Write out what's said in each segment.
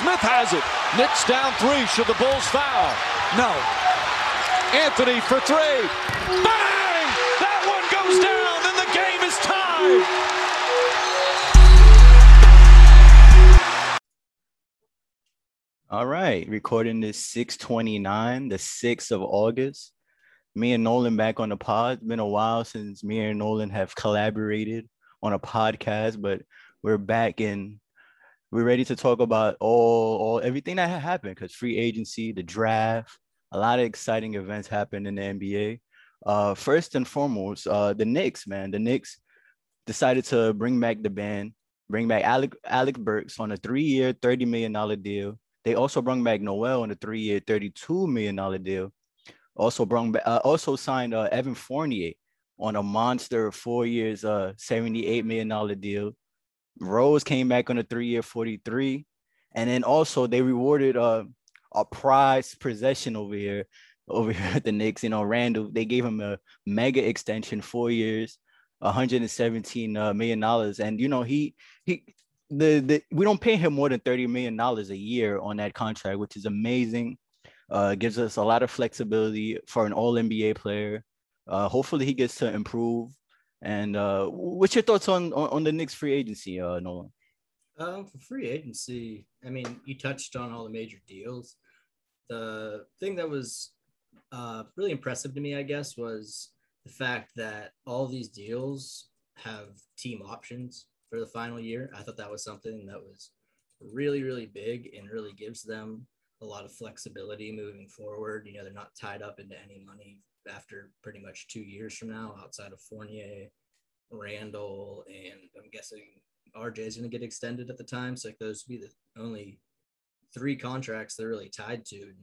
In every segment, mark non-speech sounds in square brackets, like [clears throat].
Smith has it. Knicks down three. Should the Bulls foul? No. Anthony for three. Bang! That one goes down, and the game is tied. All right, recording this 629, the 6th of August. Me and Nolan back on the pod. It's been a while since me and Nolan have collaborated on a podcast, but we're back and we're ready to talk about all, all everything that happened because free agency, the draft, a lot of exciting events happened in the NBA. Uh, first and foremost, uh, the Knicks, man, the Knicks decided to bring back the band, bring back Alec Alec Burks on a three-year, $30 million deal they also brought back Noel on a three-year, $32 million deal. Also brought back, uh, also signed uh, Evan Fournier on a monster four years, uh, $78 million deal. Rose came back on a three-year, 43. And then also they rewarded uh, a prize possession over here, [laughs] over here at the Knicks. You know, Randle, they gave him a mega extension, four years, 117 uh, million dollars. And you know, he he the, the we don't pay him more than 30 million dollars a year on that contract, which is amazing. Uh, gives us a lot of flexibility for an all NBA player. Uh, hopefully he gets to improve. And uh, what's your thoughts on, on, on the Knicks free agency, uh, Nolan? Um, for free agency, I mean, you touched on all the major deals. The thing that was uh, really impressive to me, I guess, was the fact that all these deals have team options for the final year. I thought that was something that was really, really big and really gives them a lot of flexibility moving forward. You know, they're not tied up into any money after pretty much two years from now, outside of Fournier, Randle, and I'm guessing RJ is going to get extended at the time. So like those would be the only three contracts they're really tied to in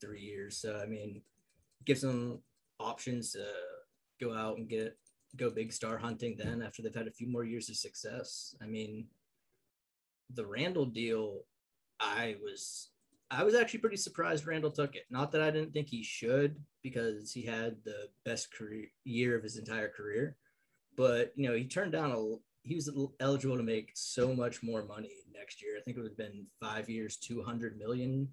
three years. So I mean, gives them options to go out and get go big star hunting then after they've had a few more years of success. I mean, the Randall deal, I was I was actually pretty surprised Randle took it. Not that I didn't think he should because he had the best career year of his entire career, but you know, he turned down a he was eligible to make so much more money next year. I think it would have been 5 years 200 million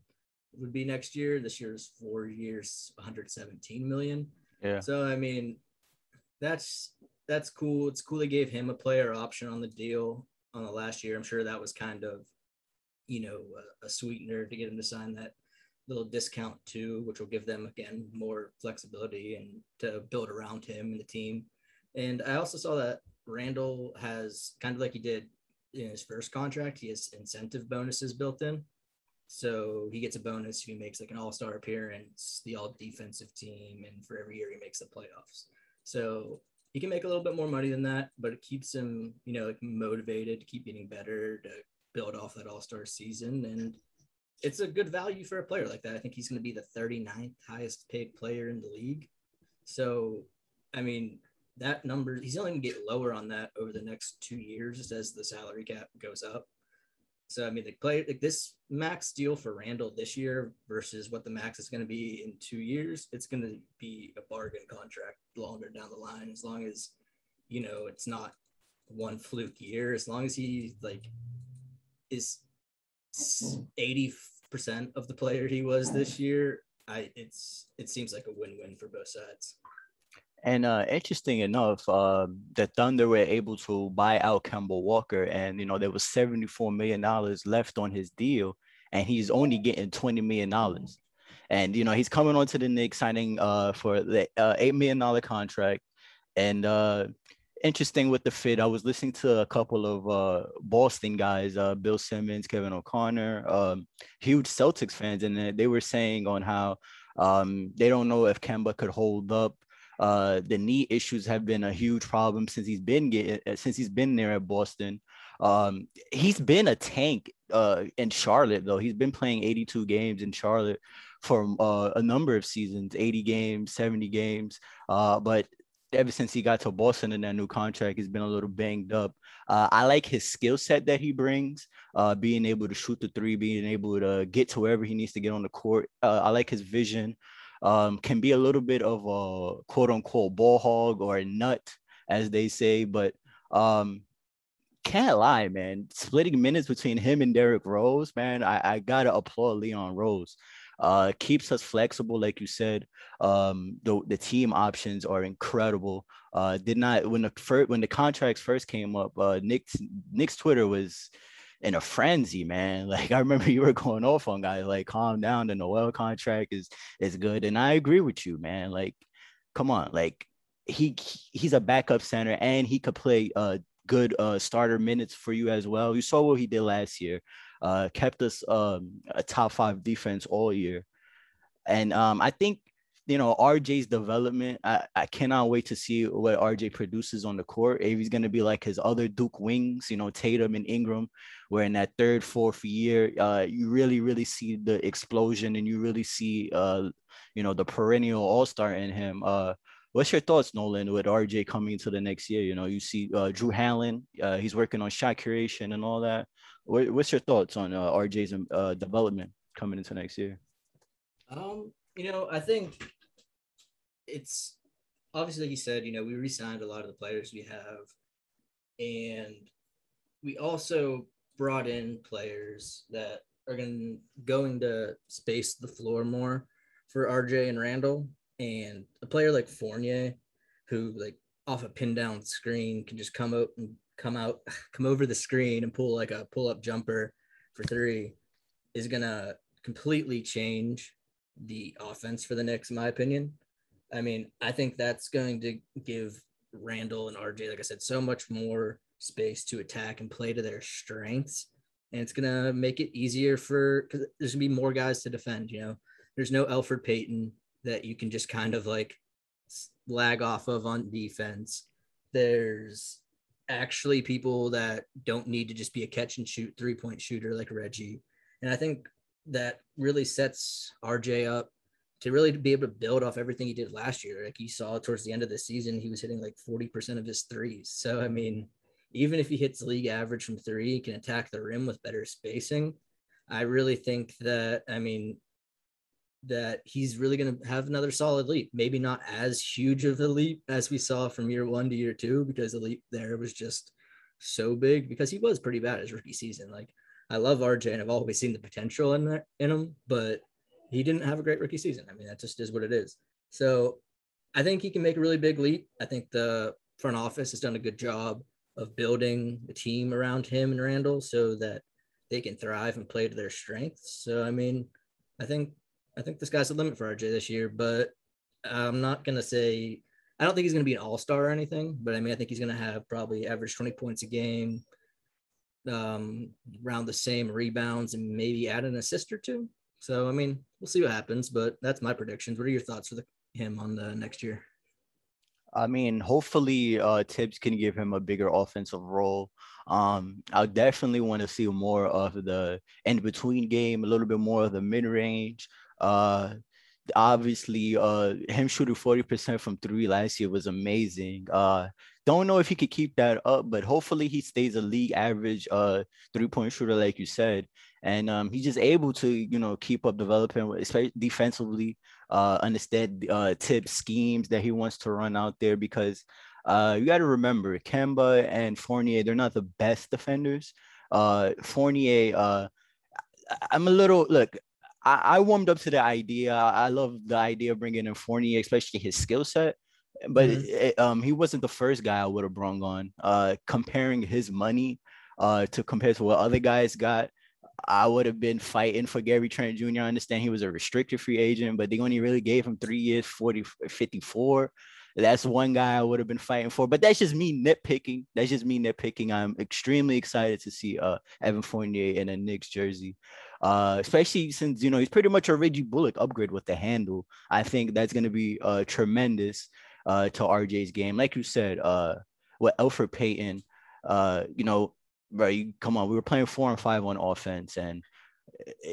would be next year. This year's 4 years 117 million. Yeah. So I mean, that's that's cool. It's cool they gave him a player option on the deal on the last year. I'm sure that was kind of, you know, a, a sweetener to get him to sign that little discount too, which will give them again more flexibility and to build around him and the team. And I also saw that Randle has kind of like he did in his first contract, he has incentive bonuses built in. So he gets a bonus if he makes like an all-star appearance, the all defensive team, and for every year he makes the playoffs. So he can make a little bit more money than that, but it keeps him, you know, like motivated to keep getting better, to build off that All Star season, and it's a good value for a player like that. I think he's going to be the 39th highest paid player in the league. So, I mean, that number he's only going to get lower on that over the next two years as the salary cap goes up. So I mean, the play like this max deal for Randle this year versus what the max is going to be in two years. It's going to be a bargain contract longer down the line, as long as you know it's not one fluke year. As long as he like is eighty percent of the player he was this year, I it's it seems like a win-win for both sides. And uh, interesting enough, uh, the Thunder were able to buy out Kemba Walker, and you know there was seventy four million dollars left on his deal, and he's only getting twenty million dollars. And you know he's coming onto the Knicks, signing uh, for the uh, eight million dollar contract. And uh, interesting with the fit, I was listening to a couple of uh, Boston guys, uh, Bill Simmons, Kevin O'Connor, um, huge Celtics fans, and they were saying on how um, they don't know if Kemba could hold up uh, the knee issues have been a huge problem since he's been getting, uh, since he's been there at Boston. Um, he's been a tank uh, in Charlotte though. He's been playing 82 games in Charlotte for uh, a number of seasons, 80 games, 70 games. Uh, but ever since he got to Boston in that new contract, he's been a little banged up. Uh, I like his skill set that he brings, uh, being able to shoot the three, being able to get to wherever he needs to get on the court. Uh, I like his vision um, can be a little bit of a quote unquote ball hog or a nut, as they say, but um, can't lie, man. Splitting minutes between him and Derrick Rose, man, I, I gotta applaud Leon Rose. Uh, keeps us flexible, like you said. Um, the the team options are incredible. Uh, did not when the first when the contracts first came up, uh, Knicks Knicks Twitter was in a frenzy, man. [laughs] Like I remember you were going off on guys like calm down. The Noel contract is is good, and I agree with you, man. Like, come on, like he he's a backup center and he could play uh good uh starter minutes for you as well. You saw what he did last year. Uh, kept us um a top five defense all year, and um I think you know, RJ's development, I, I cannot wait to see what RJ produces on the court. If he's going to be like his other Duke wings, you know, Tatum and Ingram, where in that third, fourth year, uh, you really, really see the explosion and you really see, uh, you know, the perennial all star in him. Uh, what's your thoughts, Nolan, with RJ coming to the next year? You know, you see uh, Drew Hanlen, uh, he's working on shot creation and all that. What, what's your thoughts on uh, RJ's uh, development coming into next year? Um, you know, I think it's obviously like you said, you know, we re-signed a lot of the players we have, and we also brought in players that are going going to space the floor more for RJ and Randle, and a player like Fournier, who like off a pin down screen can just come out and come out, [sighs] come over the screen and pull like a pull up jumper for three, is gonna completely change the offense for the Knicks, in my opinion. I mean, I think that's going to give Randle and RJ, like I said, so much more space to attack and play to their strengths. And it's going to make it easier for, because there's going to be more guys to defend. You know, there's no Elfrid Payton that you can just kind of like lag off of on defense. There's actually people that don't need to just be a catch and shoot three point shooter like Reggie. And I think that really sets RJ up to really be able to build off everything he did last year. Like you saw towards the end of the season, he was hitting like 40% of his threes. So, I mean, even if he hits league average from three, he can attack the rim with better spacing. I really think that, I mean, that he's really going to have another solid leap. Maybe not as huge of a leap as we saw from year one to year two, because the leap there was just so big because he was pretty bad his rookie season. Like, I love RJ and I've always seen the potential in there in him, but he didn't have a great rookie season. I mean, that just is what it is. So I think he can make a really big leap. I think the front office has done a good job of building the team around him and Randle so that they can thrive and play to their strengths. So I mean, I think I think this guy's the limit for RJ this year, but I'm not gonna say I don't think he's gonna be an all-star or anything, but I mean I think he's gonna have probably average 20 points a game, um, around the same rebounds and maybe add an assist or two. So I mean, we'll see what happens, but that's my predictions. What are your thoughts for the, him on the next year? I mean, hopefully uh Thibs can give him a bigger offensive role. Um, I definitely want to see more of the in between game, a little bit more of the mid range. Uh, obviously, uh, him shooting 40% from three last year was amazing. Uh, don't know if he could keep that up, but hopefully he stays a league average uh three point shooter, like you said and um, he's just able to you know keep up developing, especially defensively. Uh, understand uh, tip schemes that he wants to run out there because uh, you got to remember Kemba and Fournier, they're not the best defenders. Uh, Fournier, uh, I'm a little look. I, I warmed up to the idea. I love the idea of bringing in Fournier, especially his skill set but mm-hmm. it, um, he wasn't the first guy I would have brought on. Uh, comparing his money uh, to compare to what other guys got, I would have been fighting for Gary Trent Jr. I understand he was a restricted free agent, but they only really gave him three years, 40, 54. That's one guy I would have been fighting for. But that's just me nitpicking. That's just me nitpicking. I'm extremely excited to see uh, Evan Fournier in a Knicks jersey. Uh, especially since you know he's pretty much a Reggie Bullock upgrade with the handle. I think that's gonna be uh tremendous uh to RJ's game. Like you said, uh with Elfrid Payton, uh, you know, Right, come on, we were playing four and five on offense, and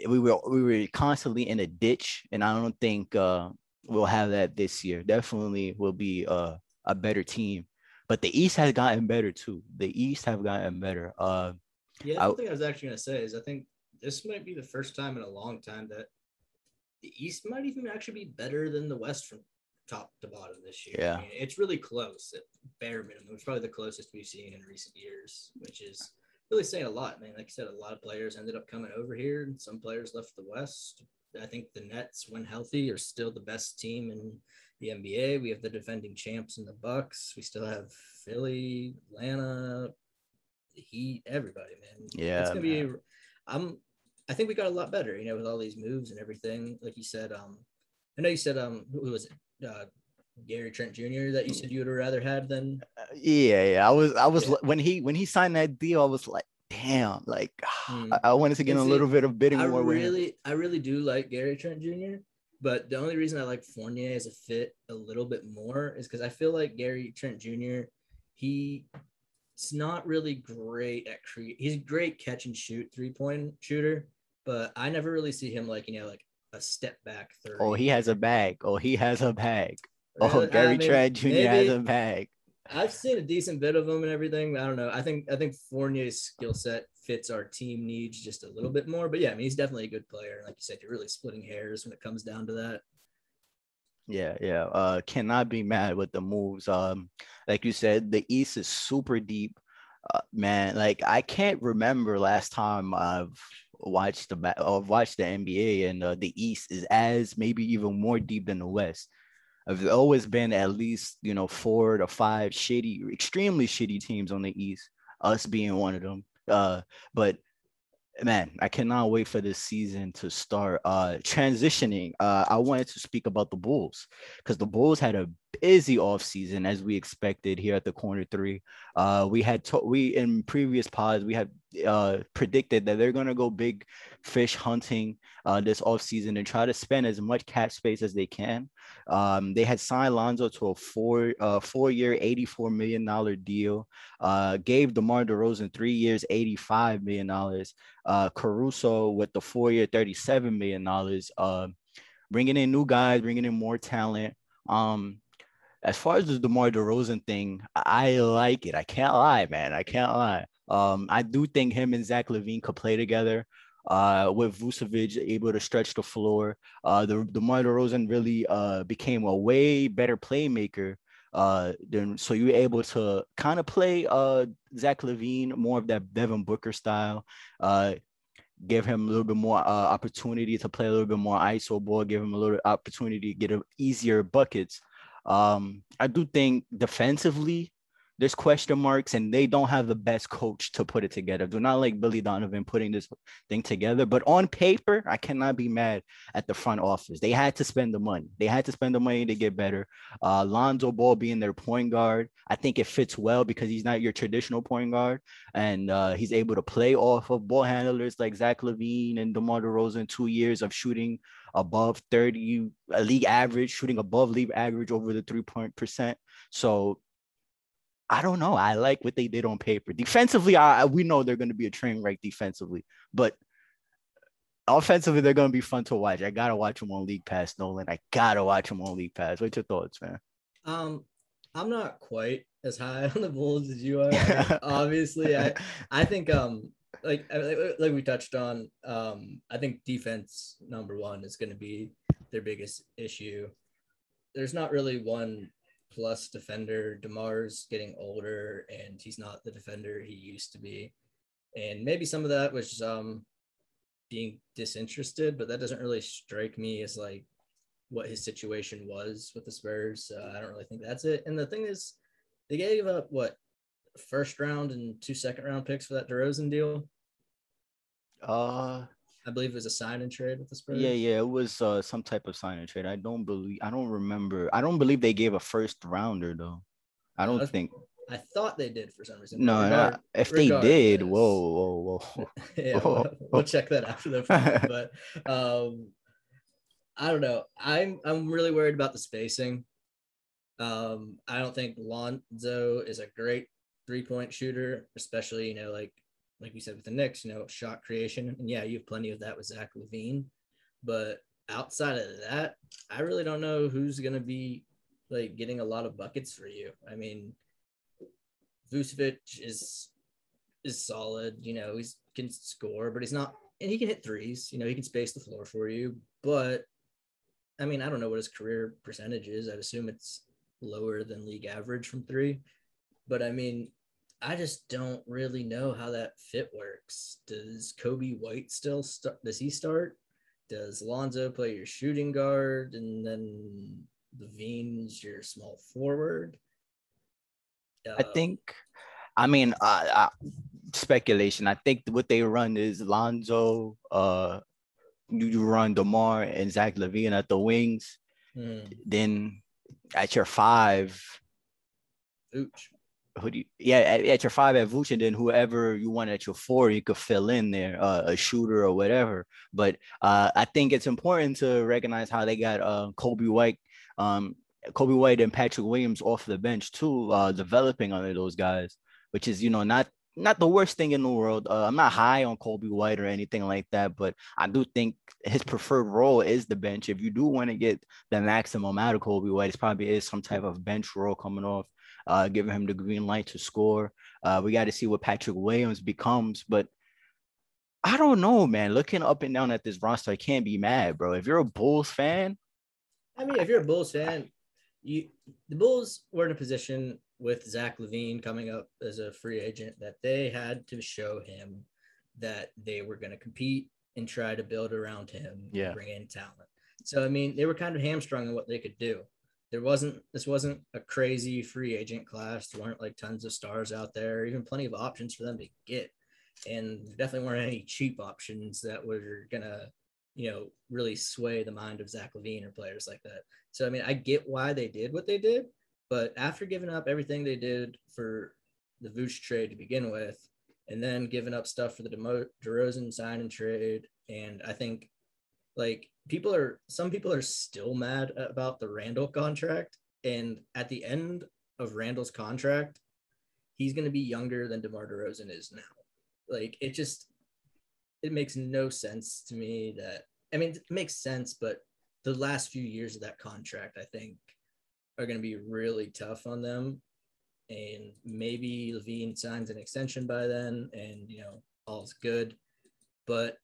we were we were constantly in a ditch, and I don't think uh, we'll have that this year. Definitely will be uh, a better team, but the East has gotten better too. The East have gotten better. Uh, yeah, the thing I was actually gonna say is I think this might be the first time in a long time that the East might even actually be better than the West from top to bottom this year. Yeah. I mean, it's really close at bare minimum. It's probably the closest we've seen in recent years, which is really saying a lot, man. Like I said, a lot of players ended up coming over here, and some players left the West. I think the Nets, when healthy, are still the best team in the NBA. We have the defending champs in the Bucks. We still have Philly, Atlanta, the Heat, everybody, man. Yeah, it's gonna be. I'm. I think we got a lot better, you know, with all these moves and everything. Like you said, um, I know you said, um, who was it? Uh, Gary Trent Jr. that you said you would have rather had than. Uh, yeah, yeah. I was, I was Yeah. when he when he signed that deal, I was like, damn, like Hmm. [sighs] I, I wanted to get a little bit of bidding I war really, I really do like Gary Trent Jr. But the only reason I like Fournier as a fit a little bit more is because I feel like Gary Trent Jr. He, it's not really great at create. He's a great catch and shoot three point shooter, but I never really see him like you know like a step back three. Oh, he has a bag. Oh, he has a bag. Oh, Really? Gary I mean, Trent Jr. has a bag. I've seen a decent bit of him and everything. I don't know. I think I think Fournier's skill set fits our team needs just a little bit more. But yeah, I mean he's definitely a good player. Like you said, you're really splitting hairs when it comes down to that. Yeah, yeah. Uh, cannot be mad with the moves. Um, like you said, the East is super deep. Uh, man, like I can't remember last time I've watched the or watched the NBA and uh, the East is as maybe even more deep than the West. I've always been at least you know four to five shitty, extremely shitty teams on the East. Us being one of them. Uh, but man, I cannot wait for this season to start. Uh, transitioning, uh, I wanted to speak about the Bulls because the Bulls had a busy offseason as we expected here at the corner three. Uh, we had to- we in previous pods we had uh predicted that they're gonna go big fish hunting uh this offseason and try to spend as much cap space as they can. Um, they had signed Lonzo to a four uh four year, eighty four million dollar deal. Uh, gave DeMar DeRozan three years, eighty five million dollars uh, Caruso with the four year, $37 million, uh, bringing in new guys, bringing in more talent. Um, as far as the DeMar DeRozan thing, I like it. I can't lie, man. I can't lie. Um, I do think him and Zach LaVine could play together. Uh, with Vucevic able to stretch the floor, uh, the DeMar DeRozan really uh became a way better playmaker. Uh, then so you're able to kind of play uh Zach LaVine more of that Devin Booker style. Uh, give him a little bit more uh, opportunity to play a little bit more ISO ball, give him a little opportunity to get easier buckets. Um, I do think defensively, there's question marks, and they don't have the best coach to put it together. Do not like Billy Donovan putting this thing together, but on paper, I cannot be mad at the front office. They had to spend the money. They had to spend the money to get better. Uh, Lonzo Ball being their point guard, I think it fits well because he's not your traditional point guard, and uh, he's able to play off of ball handlers like Zach LaVine and DeMar DeRozan. Two years of shooting above 30 league average, shooting above league average over the three point percent. So I don't know. I like what they did on paper. Defensively, I we know they're going to be a train wreck defensively, but offensively, they're going to be fun to watch. I gotta watch them on League Pass, Nolan. I gotta watch them on League Pass. What's your thoughts, man? Um, I'm not quite as high [laughs] on the Bulls as you are. [laughs] Obviously, I I think um like like like we touched on um I think defense number one is going to be their biggest issue. There's not really one plus defender. Demar's getting older and he's not the defender he used to be, and maybe some of that was um being disinterested, but that doesn't really strike me as like what his situation was with the Spurs. Uh, I don't really think that's it. And the thing is, they gave up what first round and two second round picks for that DeRozan deal. Uh, I believe it was a sign and trade with the Spurs. yeah, yeah, it was uh some type of sign and trade. I don't believe. I don't remember. I don't believe they gave a first rounder though. I don't think. I thought they did for some reason. No, Regard- no, if they did, whoa, whoa, whoa. [laughs] yeah, we'll, we'll check that after the pod, but um, I don't know. I'm I'm really worried about the spacing. Um, I don't think Lonzo is a great three point shooter, especially you know like like we said with the Knicks, you know shot creation, and yeah, you have plenty of that with Zach LaVine, but outside of that, I really don't know who's gonna be like getting a lot of buckets for you. I mean, Vucevic is is solid. You know, he can score, but he's not, and he can hit threes. You know, he can space the floor for you. But I mean, I don't know what his career percentage is. I'd assume it's lower than league average from three. But I mean, I just don't really know how that fit works. Does Coby White still start? Does he start? Does Lonzo play your shooting guard and then LaVine's your small forward? Uh, I think, I mean, uh, uh, speculation. I think what they run is Lonzo, uh, you run DeMar and Zach LaVine at the wings. Mm. Then at your five, Vooch. Who do you, yeah, at, at, your five at Vooch, and then whoever you want at your four, you could fill in there, uh, a shooter or whatever. But uh, I think it's important to recognize how they got uh, Coby White, um, Coby White and Patrick Williams off the bench too, uh, developing under those guys, which is you know not not the worst thing in the world. Uh, I'm not high on Coby White or anything like that, but I do think his preferred role is the bench. If you do want to get the maximum out of Coby White, it's probably is some type of bench role coming off, uh, giving him the green light to score. Uh, we got to see what Patrick Williams becomes, but I don't know, man. Looking up and down at this roster, I can't be mad, bro. If you're a Bulls fan, I mean, if you're a Bulls fan, you the Bulls were in a position with Zach LaVine coming up as a free agent that they had to show him that they were going to compete and try to build around him yeah. bring in talent. So I mean, they were kind of hamstrung in what they could do. There wasn't this wasn't a crazy free agent class. There weren't like tons of stars out there, even plenty of options for them to get. And there definitely weren't any cheap options that were gonna, you know, really sway the mind of Zach LaVine or players like that. So I mean, I get why they did what they did, but after giving up everything they did for the Vooch trade to begin with, and then giving up stuff for the DeMo- DeRozan sign and trade, and I think like people are some people are still mad about the Randle contract, and at the end of Randle's contract, he's going to be younger than DeMar DeRozan is now. Like it just it makes no sense to me that I mean it makes sense, but the last few years of that contract, I think are going to be really tough on them. And maybe LaVine signs an extension by then, and you know all's good. But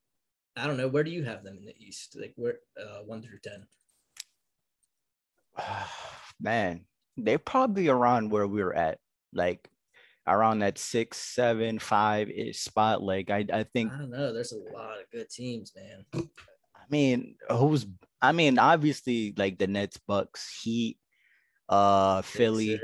I don't know. Where do you have them in the East? Like where uh, one through ten? [sighs] Man, they're probably around where we are at, like around that six, seven, five ish spot. Like I, I think I don't know. There's a lot of good teams, man. I mean, who's? I mean, obviously, like the Nets, Bucks, Heat, uh, Philly,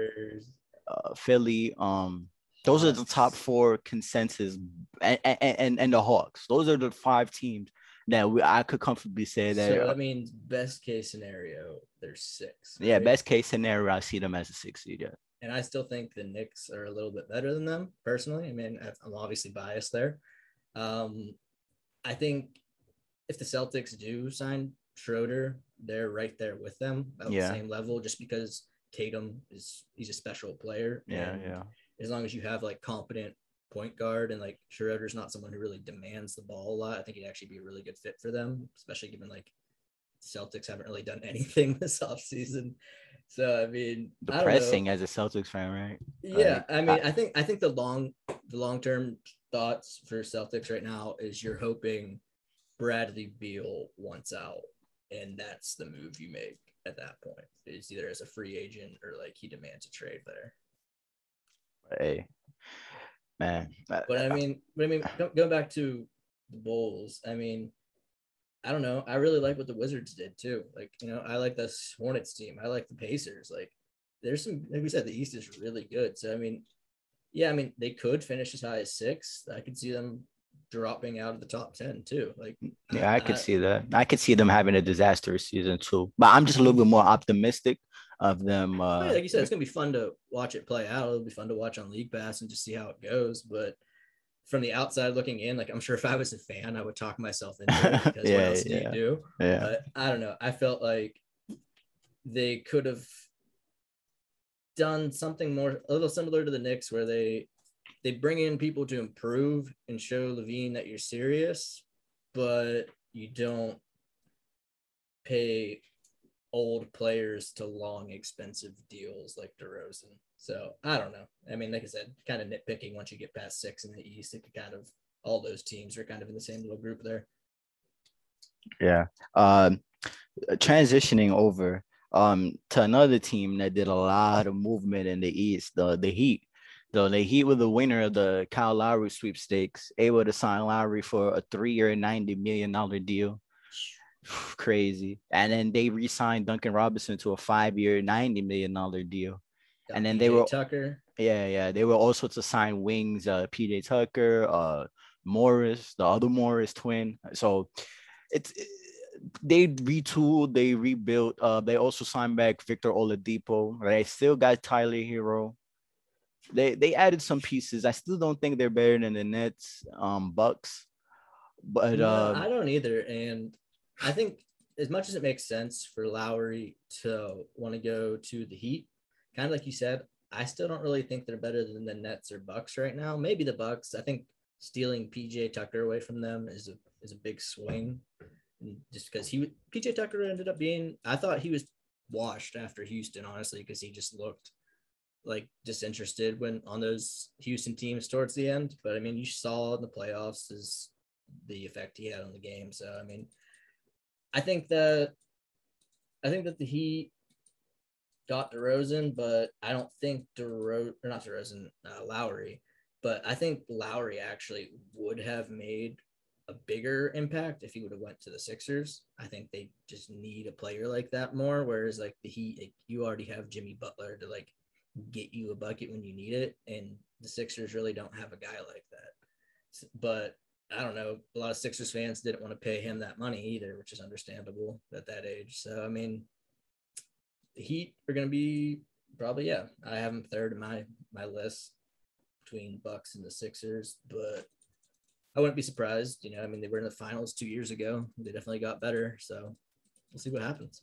uh, Philly. Um, those are the top four consensus, and, and and the Hawks. Those are the five teams that we, I could comfortably say that. So that means best case scenario, there's six. Right? Yeah, best case scenario, I see them as a six seed. Yeah. And I still think the Knicks are a little bit better than them personally. I mean, I'm obviously biased there. Um, I think if the Celtics do sign Schroeder, they're right there with them at yeah. the same level, just because Tatum is he's a special player. Yeah, yeah. As long as you have like competent point guard and like Schroeder's not someone who really demands the ball a lot, I think he'd actually be a really good fit for them, especially given like Celtics haven't really done [laughs] anything this offseason. So I mean, depressing I as a Celtics fan, right? Yeah, like, I mean, I, I think I think the long the long term thoughts for Celtics right now is you're hoping Bradley Beal wants out, and that's the move you make at that point is either as a free agent or like he demands a trade there. Hey, man. But I mean, but I mean, going back to the Bulls, I mean, I don't know. I really like what the Wizards did too. Like, you know, I like the Hornets team. I like the Pacers. Like, there's some, like we said, the East is really good. So, I mean, yeah, I mean, they could finish as high as six. I could see them dropping out of the top 10 too. Like, yeah, I could I, see that. I could see them having a disastrous season too. But I'm just a little bit more optimistic of them. Uh, yeah, like you said, it's gonna be fun to watch it play out. It'll be fun to watch on League Pass and just see how it goes. But from the outside looking in, like I'm sure if I was a fan, I would talk myself into it [laughs] because yeah, what else yeah. do you do? Yeah. But I don't know. I felt like they could have done something more a little similar to the Knicks where they they bring in people to improve and show LaVine that you're serious, but you don't pay old players to long, expensive deals like DeRozan. So I don't know. I mean, like I said, kind of nitpicking once you get past six in the East, it could kind of all those teams are kind of in the same little group there. Yeah. Um, transitioning over um to another team that did a lot of movement in the East, the the Heat. Though the Heat were the winner of the Kyle Lowry sweepstakes, able to sign Lowry for a three-year, ninety million dollar deal. [sighs] Crazy. And then they re-signed Duncan Robinson to a five-year, ninety million dollar deal. Got and then PJ they were Tucker. yeah, yeah. They were also to sign wings, uh, PJ Tucker, uh, Morris, the other Morris twin. So it's they retooled, they rebuilt. Uh, they also signed back Victor Oladipo. They still got Tyler Herro. They they added some pieces. I still don't think they're better than the Nets, um, Bucks. But No, uh, I don't either. And I think as much as it makes sense for Lowry to want to go to the Heat, kind of like you said, I still don't really think they're better than the Nets or Bucks right now. Maybe the Bucks. I think stealing PJ Tucker away from them is a is a big swing. Just because he PJ Tucker ended up being, I thought he was washed after Houston, honestly, because he just looked like disinterested when on those Houston teams towards the end. But I mean, you saw in the playoffs is the effect he had on the game. So I mean, I think that I think that the Heat got DeRozan, but I don't think DeRozan or not DeRozan, uh, Lowry. But I think Lowry actually would have made a bigger impact if he would have went to the Sixers. I think they just need a player like that more. Whereas like the Heat, like, you already have Jimmy Butler to like get you a bucket when you need it, and the Sixers really don't have a guy like that. But I don't know. A lot of Sixers fans didn't want to pay him that money either, which is understandable at that age. So I mean, the Heat are going to be probably yeah. I have them third in my my list between Bucks and the Sixers, but I wouldn't be surprised. You know, I mean, they were in the finals two years ago. They definitely got better. So we'll see what happens.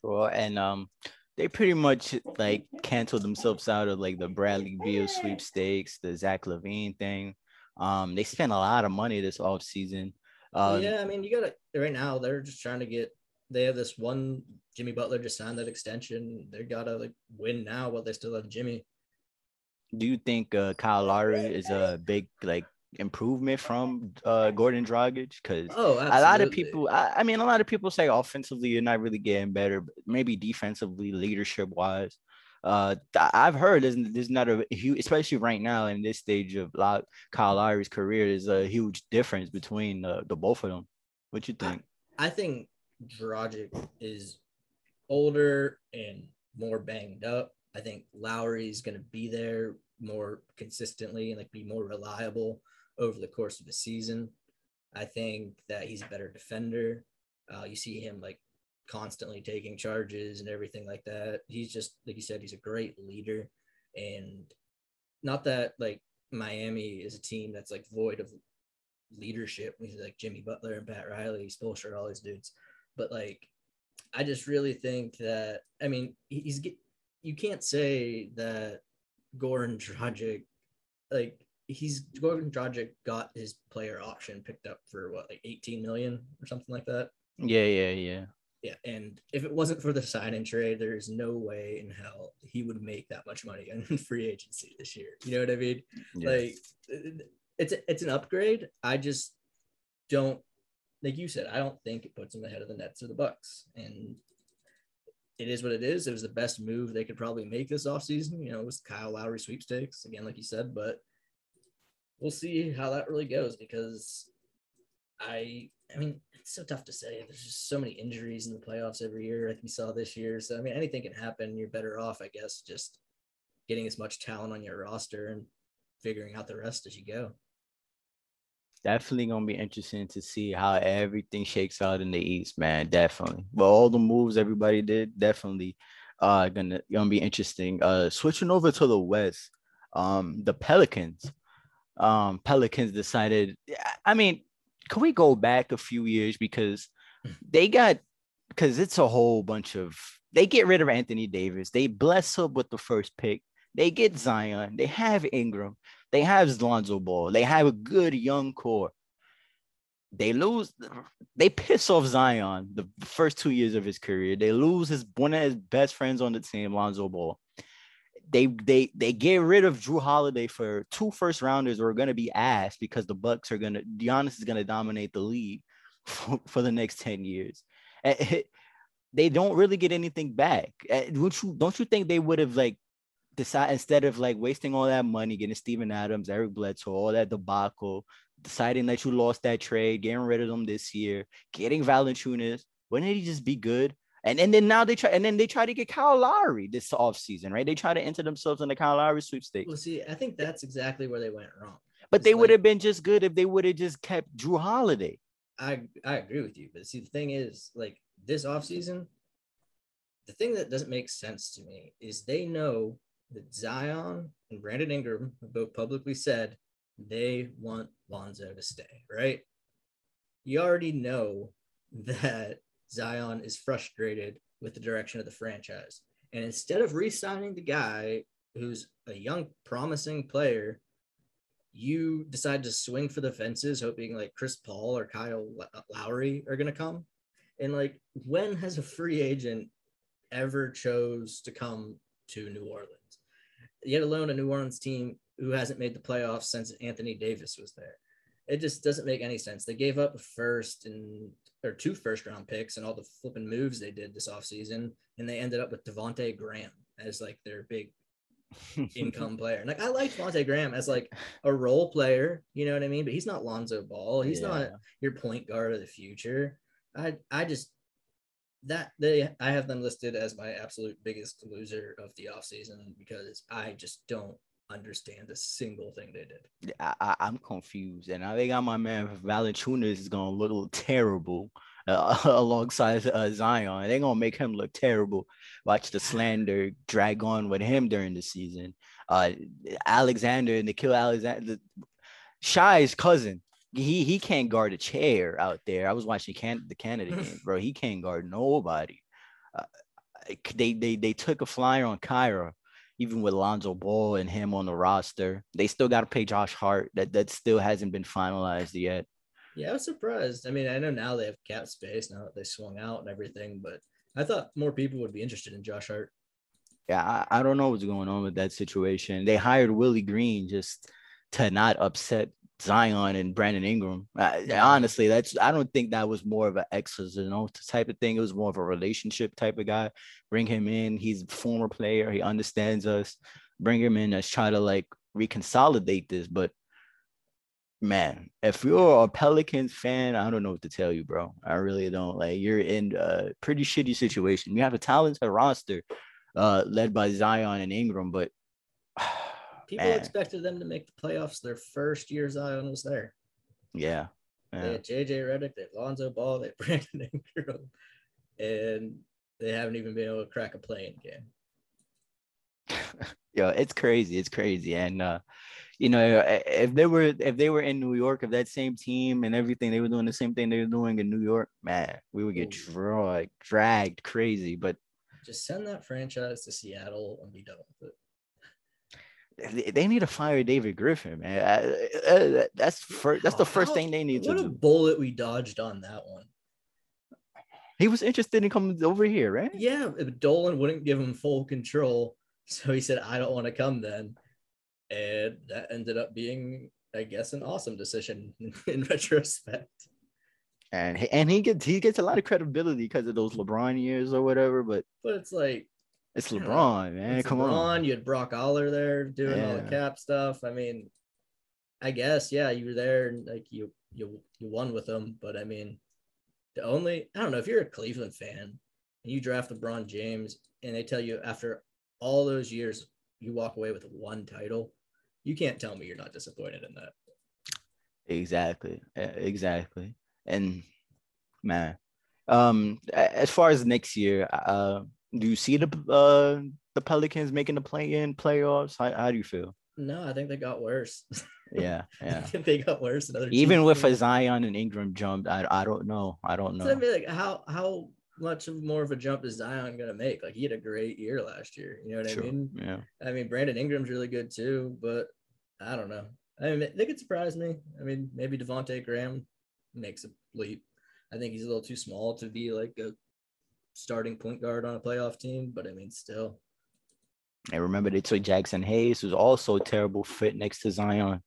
Sure, and um, they pretty much like canceled themselves out of like the Bradley Beal sweepstakes, the Zach LaVine thing. Um, they spent a lot of money this offseason. Well, Uh, yeah, I mean, you got to right now. They're just trying to get. They have this one. Jimmy Butler just signed that extension. They gotta like win now while they still have Jimmy. do you think uh, Kyle Lowry is a big like improvement from uh, Goran Dragic? Because Oh, a lot of people, I, I mean, a lot of people say offensively you're not really getting better, but maybe defensively, leadership wise. Uh, I've heard there's, there's not a huge, especially right now in this stage of Low- Kyle Lowry's career, there's a huge difference between the, the both of them. What you think? I think Dragic is older and more banged up. I think Lowry's going to be there more consistently and like be more reliable over the course of the season. I think that he's a better defender. Uh, you see him like constantly taking charges and everything like that. He's just like you said, he's a great leader, and not that like Miami is a team that's like void of leadership. He's like Jimmy Butler and Pat Riley, Spoelstra, all these dudes. But like, I just really think that I mean he's you can't say that Goran Dragic like he's Goran Dragic got his player option picked up for what like 18 million or something like that. Yeah, yeah, yeah. Yeah, and if it wasn't for the sign and trade, there's no way in hell he would make that much money in [laughs] free agency this year. You know what I mean? yeah. Like it's it's an upgrade. I just don't like you said. I don't think it puts him ahead of the Nets or the Bucks, and it is what it is. It was the best move they could probably make this offseason. You know, it was Kyle Lowry sweepstakes again, like you said, but we'll see how that really goes because I I mean it's so tough to say. There's just so many injuries in the playoffs every year, like we saw this year. So I mean anything can happen. You're better off, I guess, just getting as much talent on your roster and figuring out the rest as you go. definitely gonna be interesting to see how everything shakes out in the East, man. Definitely. But all the moves everybody did, definitely uh gonna gonna be interesting. Uh switching over to the West, um, the Pelicans. Um, Pelicans decided, I mean, can we go back a few years because hmm. they got because it's a whole bunch of they get rid of Anthony Davis, they bless him with the first pick, they get Zion, they have Ingram, they have Lonzo Ball. They have a good young core. They lose. They piss off Zion the first two years of his career. They lose his one of his best friends on the team, Lonzo Ball. They they they get rid of Jrue Holiday for two first rounders are gonna be ass because the Bucks are gonna Giannis is gonna dominate the league [laughs] for, for the next ten years. Eh, eh, they don't really get anything back. Eh, don't you don't you think they would have like decide instead of like wasting all that money getting Steven Adams, Eric Bledsoe, all that debacle, deciding that you lost that trade, getting rid of them this year, getting Valanciunas, wouldn't he just be good? And, and then now they try and then they try to get Kyle Lowry this offseason, right? They try to enter themselves in the Kyle Lowry sweepstakes. Well, see, I think that's exactly where they went wrong. But they like, would have been just good if they would have just kept Jrue Holiday. I I agree with you. But see, the thing is, like this offseason, the thing that doesn't make sense to me is they know that Zion and Brandon Ingram have both publicly said they want Lonzo to stay, right? You already know [laughs] that Zion is frustrated with the direction of the franchise. And instead of re signing the guy who's a young, promising player, you decide to swing for the fences, hoping like Chris Paul or Kyle Lowry are going to come. And like, when has a free agent ever chose to come to New Orleans? Yet alone a New Orleans team who hasn't made the playoffs since Anthony Davis was there. It just doesn't make any sense. They gave up first and or two first round picks and all the flipping moves they did this offseason, and they ended up with Devonte Graham as like their big income [laughs] player. And like I like Devonte Graham as like a role player, you know what I mean? But he's not Lonzo Ball. He's yeah. not your point guard of the future. I I just that they I have them listed as my absolute biggest loser of the offseason because I just don't understand a single thing they did. I, I, am confused, and I think got my man Valanciunas is gonna look terrible uh, [laughs] alongside uh, Zion. They're gonna make him look terrible. Watch the slander drag on with him during the season. Uh, Alexander and Nickeil Alexander, Shai's cousin. He he can't guard a chair out there. I was watching Can- the Canada game, [laughs] bro. He can't guard nobody. Uh, they they they took a flyer on Kira even with Lonzo Ball and him on the roster. They still got to pay Josh Hart. That that still hasn't been finalized yet. Yeah, I was surprised. I mean, I know now they have cap space now that they swung out and everything, but I thought more people would be interested in Josh Hart. Yeah, I, I don't know what's going on with that situation. They hired Willie Green just to not upset Zion and Brandon Ingram. Uh, honestly, that's I don't think that was more of an X's and O's type of thing. It was more of a relationship type of guy. Bring him in. He's a former player. He understands us. Bring him in. Let's try to like reconsolidate this. But man, if you're a Pelicans fan, I don't know what to tell you, bro. I really don't. Like you're in a pretty shitty situation. You have a talented roster, uh, led by Zion and Ingram, but [sighs] People Man. expected them to make the playoffs their first year Zion was there. Yeah. yeah. They had JJ Redick, they had Lonzo Ball, they had [laughs] Brandon Ingram, and they haven't even been able to crack a playing game. [laughs] Yo, it's crazy. It's crazy. And uh, you know, if they were if they were in New York, if that same team and everything, they were doing the same thing they were doing in New York, man, we would get dragged, dragged crazy. But just send that franchise to Seattle and be done with it they need to fire David Griffin, man. that's first. That's the oh, first thing they need to do. What a bullet we dodged on that one. He was interested in coming over here, right? Yeah, Dolan wouldn't give him full control, [laughs] so he said, "I don't want to come." Then, and that ended up being, I guess, an awesome decision [laughs] in retrospect. And and he gets he gets a lot of credibility because of those LeBron years or whatever, but but it's like it's LeBron, man. It's Come LeBron, on. You had Brock Aller there doing yeah. all the cap stuff. I mean, I guess yeah, you were there and like you you you won with them, but I mean, the only I don't know if you're a Cleveland fan and you draft LeBron James and they tell you after all those years you walk away with one title, you can't tell me you're not disappointed in that. Exactly, exactly, and man, um, as far as next year, uh do you see the uh the Pelicans making the play in playoffs? How, how do you feel? No, I think they got worse. Yeah, yeah. [laughs] they got worse. Even with a Zion and Ingram jump, I, I don't know. I don't know. So I mean, like how how much more of a jump is Zion gonna make? Like he had a great year last year. You know what sure. I mean? Yeah. I mean, Brandon Ingram's really good too, but I don't know. I mean, they could surprise me. I mean, maybe Devonte Graham makes a leap. I think he's a little too small to be like a starting point guard on a playoff team, but I mean, still. I remember they took Jaxson Hayes, who's also a terrible fit next to Zion.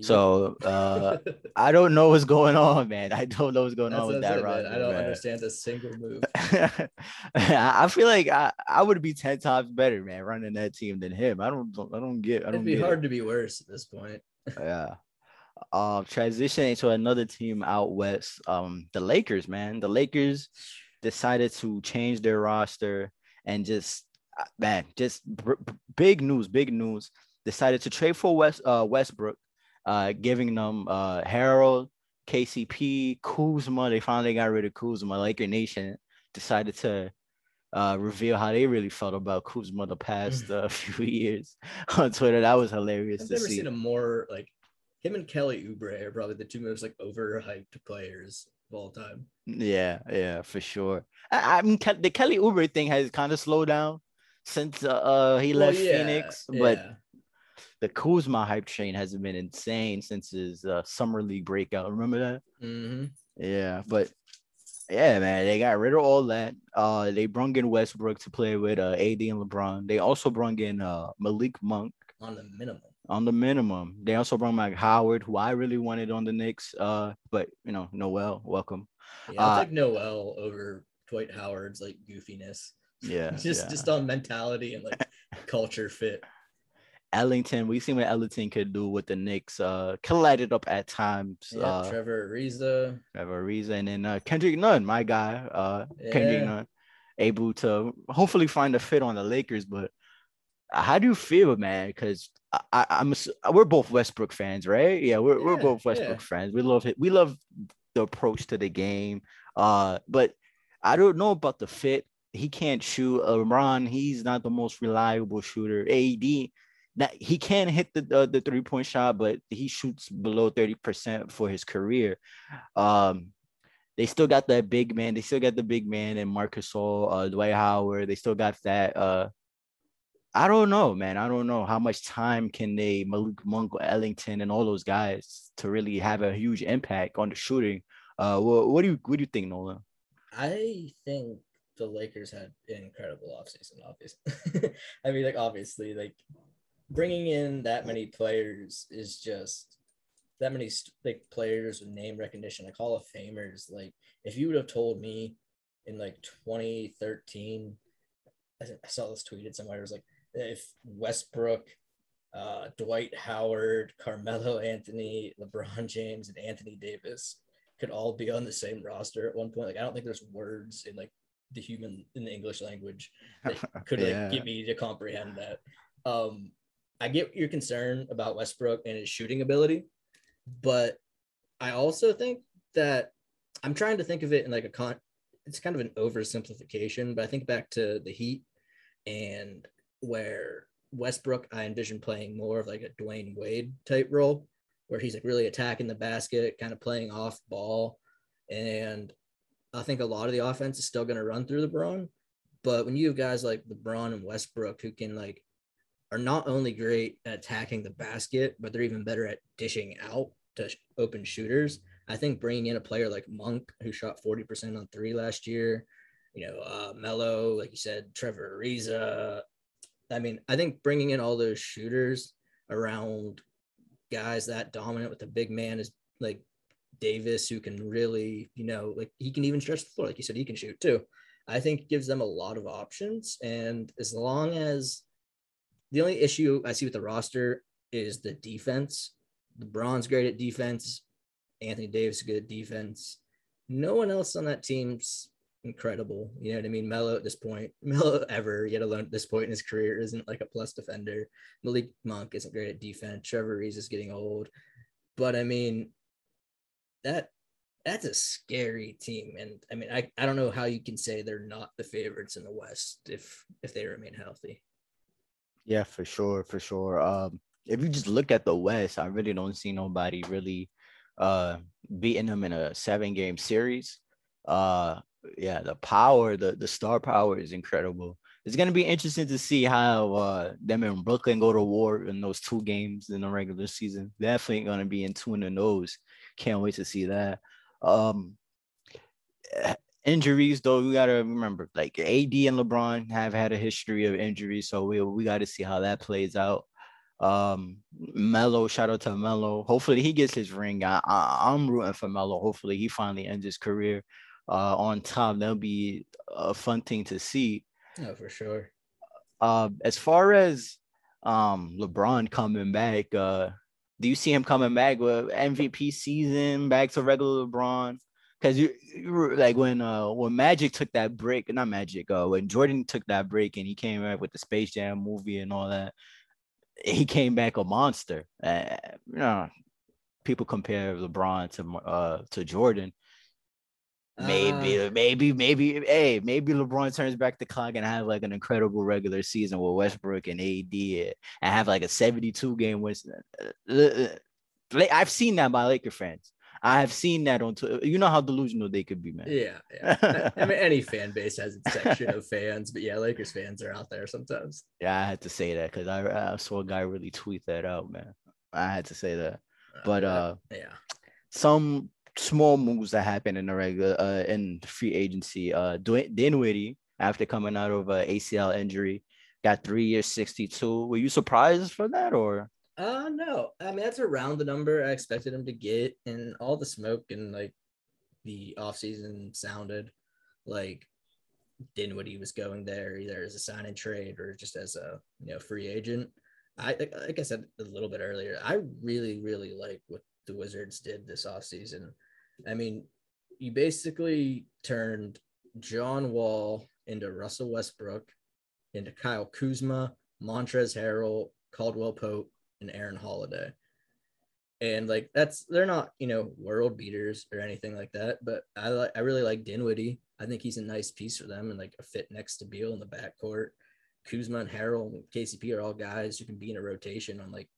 So uh, [laughs] I don't know what's going on, man. I don't know what's going That's on with that it, roster. I don't man. understand a single move. [laughs] I feel like I, I would be ten times better, man, running that team than him. I don't I don't get I don't It'd be get it. hard to be worse at this point. Yeah. Um, transitioning to another team out west, um, the Lakers, man. The Lakers decided to change their roster and just, uh, man, just big news, big news. Decided to trade for West uh, Westbrook, uh, giving them uh, Harrell, KCP, Kuzma. They finally got rid of Kuzma. Laker Nation decided to uh, reveal how they really felt about Kuzma the past uh, [laughs] few years on Twitter. That was hilarious I've to never see. seen a more like him and Kelly Oubre are probably the two most like overhyped players of all time. Yeah, yeah, for sure. I, I mean, the Kelly Oubre thing has kind of slowed down since uh, uh he Well, left yeah, Phoenix, but yeah. the Kuzma hype train has been insane since his uh, summer league breakout. Remember that? Mhm. Yeah, but yeah, man, they got rid of all that. Uh, they brung in Westbrook to play with uh AD and LeBron. They also brung in uh Malik Monk on the minimum. On the minimum. They also brought back Howard, who I really wanted on the Knicks. Uh, but you know, Noel, welcome. Yeah, I'll Uh, take Noel over Dwight Howard's like goofiness. Yeah, [laughs] just yeah. just on mentality and like [laughs] culture fit. Ellington. we've seen what Ellington could do with the Knicks. Uh, collided up at times. Yeah, uh, Trevor Ariza. Trevor Ariza and then uh, Kendrick Nunn, my guy. Uh, Kendrick Yeah. Nunn, able to hopefully find a fit on the Lakers. But how do you feel, man? Because I, ass- we're both Westbrook fans, right? Yeah, we're, we're both Westbrook yeah. fans. We love it. We love the approach to the game. Uh, but I don't know about the fit. He can't shoot. LeBron, he's not the most reliable shooter. AD, that he can hit the the, the three point shot, but he shoots below thirty percent for his career. Um, they still got that big man. They still got the big man and Marc Gasol, uh, Dwight Howard. They still got that. Uh, I don't know, man. I don't know how much time can they Malik Monk, Ellington, and all those guys to really have a huge impact on the shooting. Uh, what, what do you what do you think, Nolan? I think the Lakers had an incredible offseason, obviously. [laughs] I mean, like, obviously, like, bringing in that many players is just that many like players with name recognition, like Hall of Famers. Like, if you would have told me in like 2013, I, I saw this tweeted somewhere, it was like, if Westbrook, uh, Dwight Howard, Carmelo Anthony, LeBron James, and Anthony Davis could all be on the same roster at one point. Like I don't think there's words in like the human in the English language that [laughs] could like Yeah. get me to comprehend that. Um, I get your concern about Westbrook and his shooting ability, but I also think that I'm trying to think of it in like a con. It's kind of an oversimplification, but I think back to the Heat and where Westbrook I envision playing more of like a Dwyane Wade type role, where he's like really attacking the basket, kind of playing off ball, and I think a lot of the offense is still going to run through LeBron. But when you have guys like LeBron and Westbrook who can like are not only great at attacking the basket, but they're even better at dishing out to open shooters. I think bringing in a player like Monk, who shot 40% on three last year, you know, uh, Melo, like you said, Trevor Ariza. I mean, I think bringing in all those shooters around guys that dominant with the big man is like Davis, who can really, you know, like he can even stretch the floor. Like you said, he can shoot too. I think gives them a lot of options. And as long as the only issue I see with the roster is the defense. LeBron's great at defense. Anthony Davis is good at defense. No one else on that team's incredible. You know what I mean? Melo at this point, [laughs] Melo ever, yet alone at this point in his career, isn't like a plus defender. Malik Monk isn't great at defense. Trevor Reeves is getting old. But I mean, that that's a scary team. And I mean, I, I don't know how you can say they're not the favorites in the West if if they remain healthy. Yeah, for sure, for sure. Um, if you just look at the West, I really don't see nobody really uh beating them in a seven game series. Uh yeah, the power, the the star power is incredible. It's gonna be interesting to see how uh them in Brooklyn go to war in those two games in the regular season. Definitely gonna be in tune in those. Can't wait to see that. Um eh, injuries though, we gotta remember like AD and LeBron have had a history of injuries, so we we got to see how that plays out. Um, Melo, shout out to Melo. Hopefully he gets his ring. I, I am rooting for Melo. Hopefully he finally ends his career uh, on top. That'll be a fun thing to see. Oh, for sure. Uh, as far as um LeBron coming back, uh, do you see him coming back with MVP season, back to regular LeBron? Because you, you like when uh when Magic took that break, not Magic, uh when Jordan took that break and he came back with the Space Jam movie and all that, he came back a monster. Uh, you know, people compare LeBron to uh to Jordan. Maybe, uh, maybe, maybe, hey, maybe LeBron turns back the clock and have like an incredible regular season with Westbrook and AD and have like a 72 game win. Uh, uh, I've seen that by Laker fans. I have seen that on Twitter. You know how delusional they could be, man. Yeah, yeah. I mean, any fan base has its section of fans, but yeah, Lakers fans are out there sometimes. Yeah, I had to say that because I, I saw a guy really tweet that out, man. I had to say that. But uh, yeah, some small moves that happened in the regular uh in free agency. Uh Dinwiddie, after coming out of a ACL injury, got three years 62. Were you surprised for that or uh no. I mean that's around the number I expected him to get, and all the smoke and like the offseason sounded like Dinwiddie was going there either as a sign and trade or just as a you know free agent. I like I said a little bit earlier, I really, really like what the Wizards did this offseason. I mean, you basically turned John Wall into Russell Westbrook, into Kyle Kuzma, Montrezl Harrell, Caldwell Pope, and Aaron Holiday. And like that's they're not you know world beaters or anything like that, but I like I really like Dinwiddie. I think he's a nice piece for them and like a fit next to Beal in the backcourt. Kuzma and Harrell and KCP are all guys who can be in a rotation on like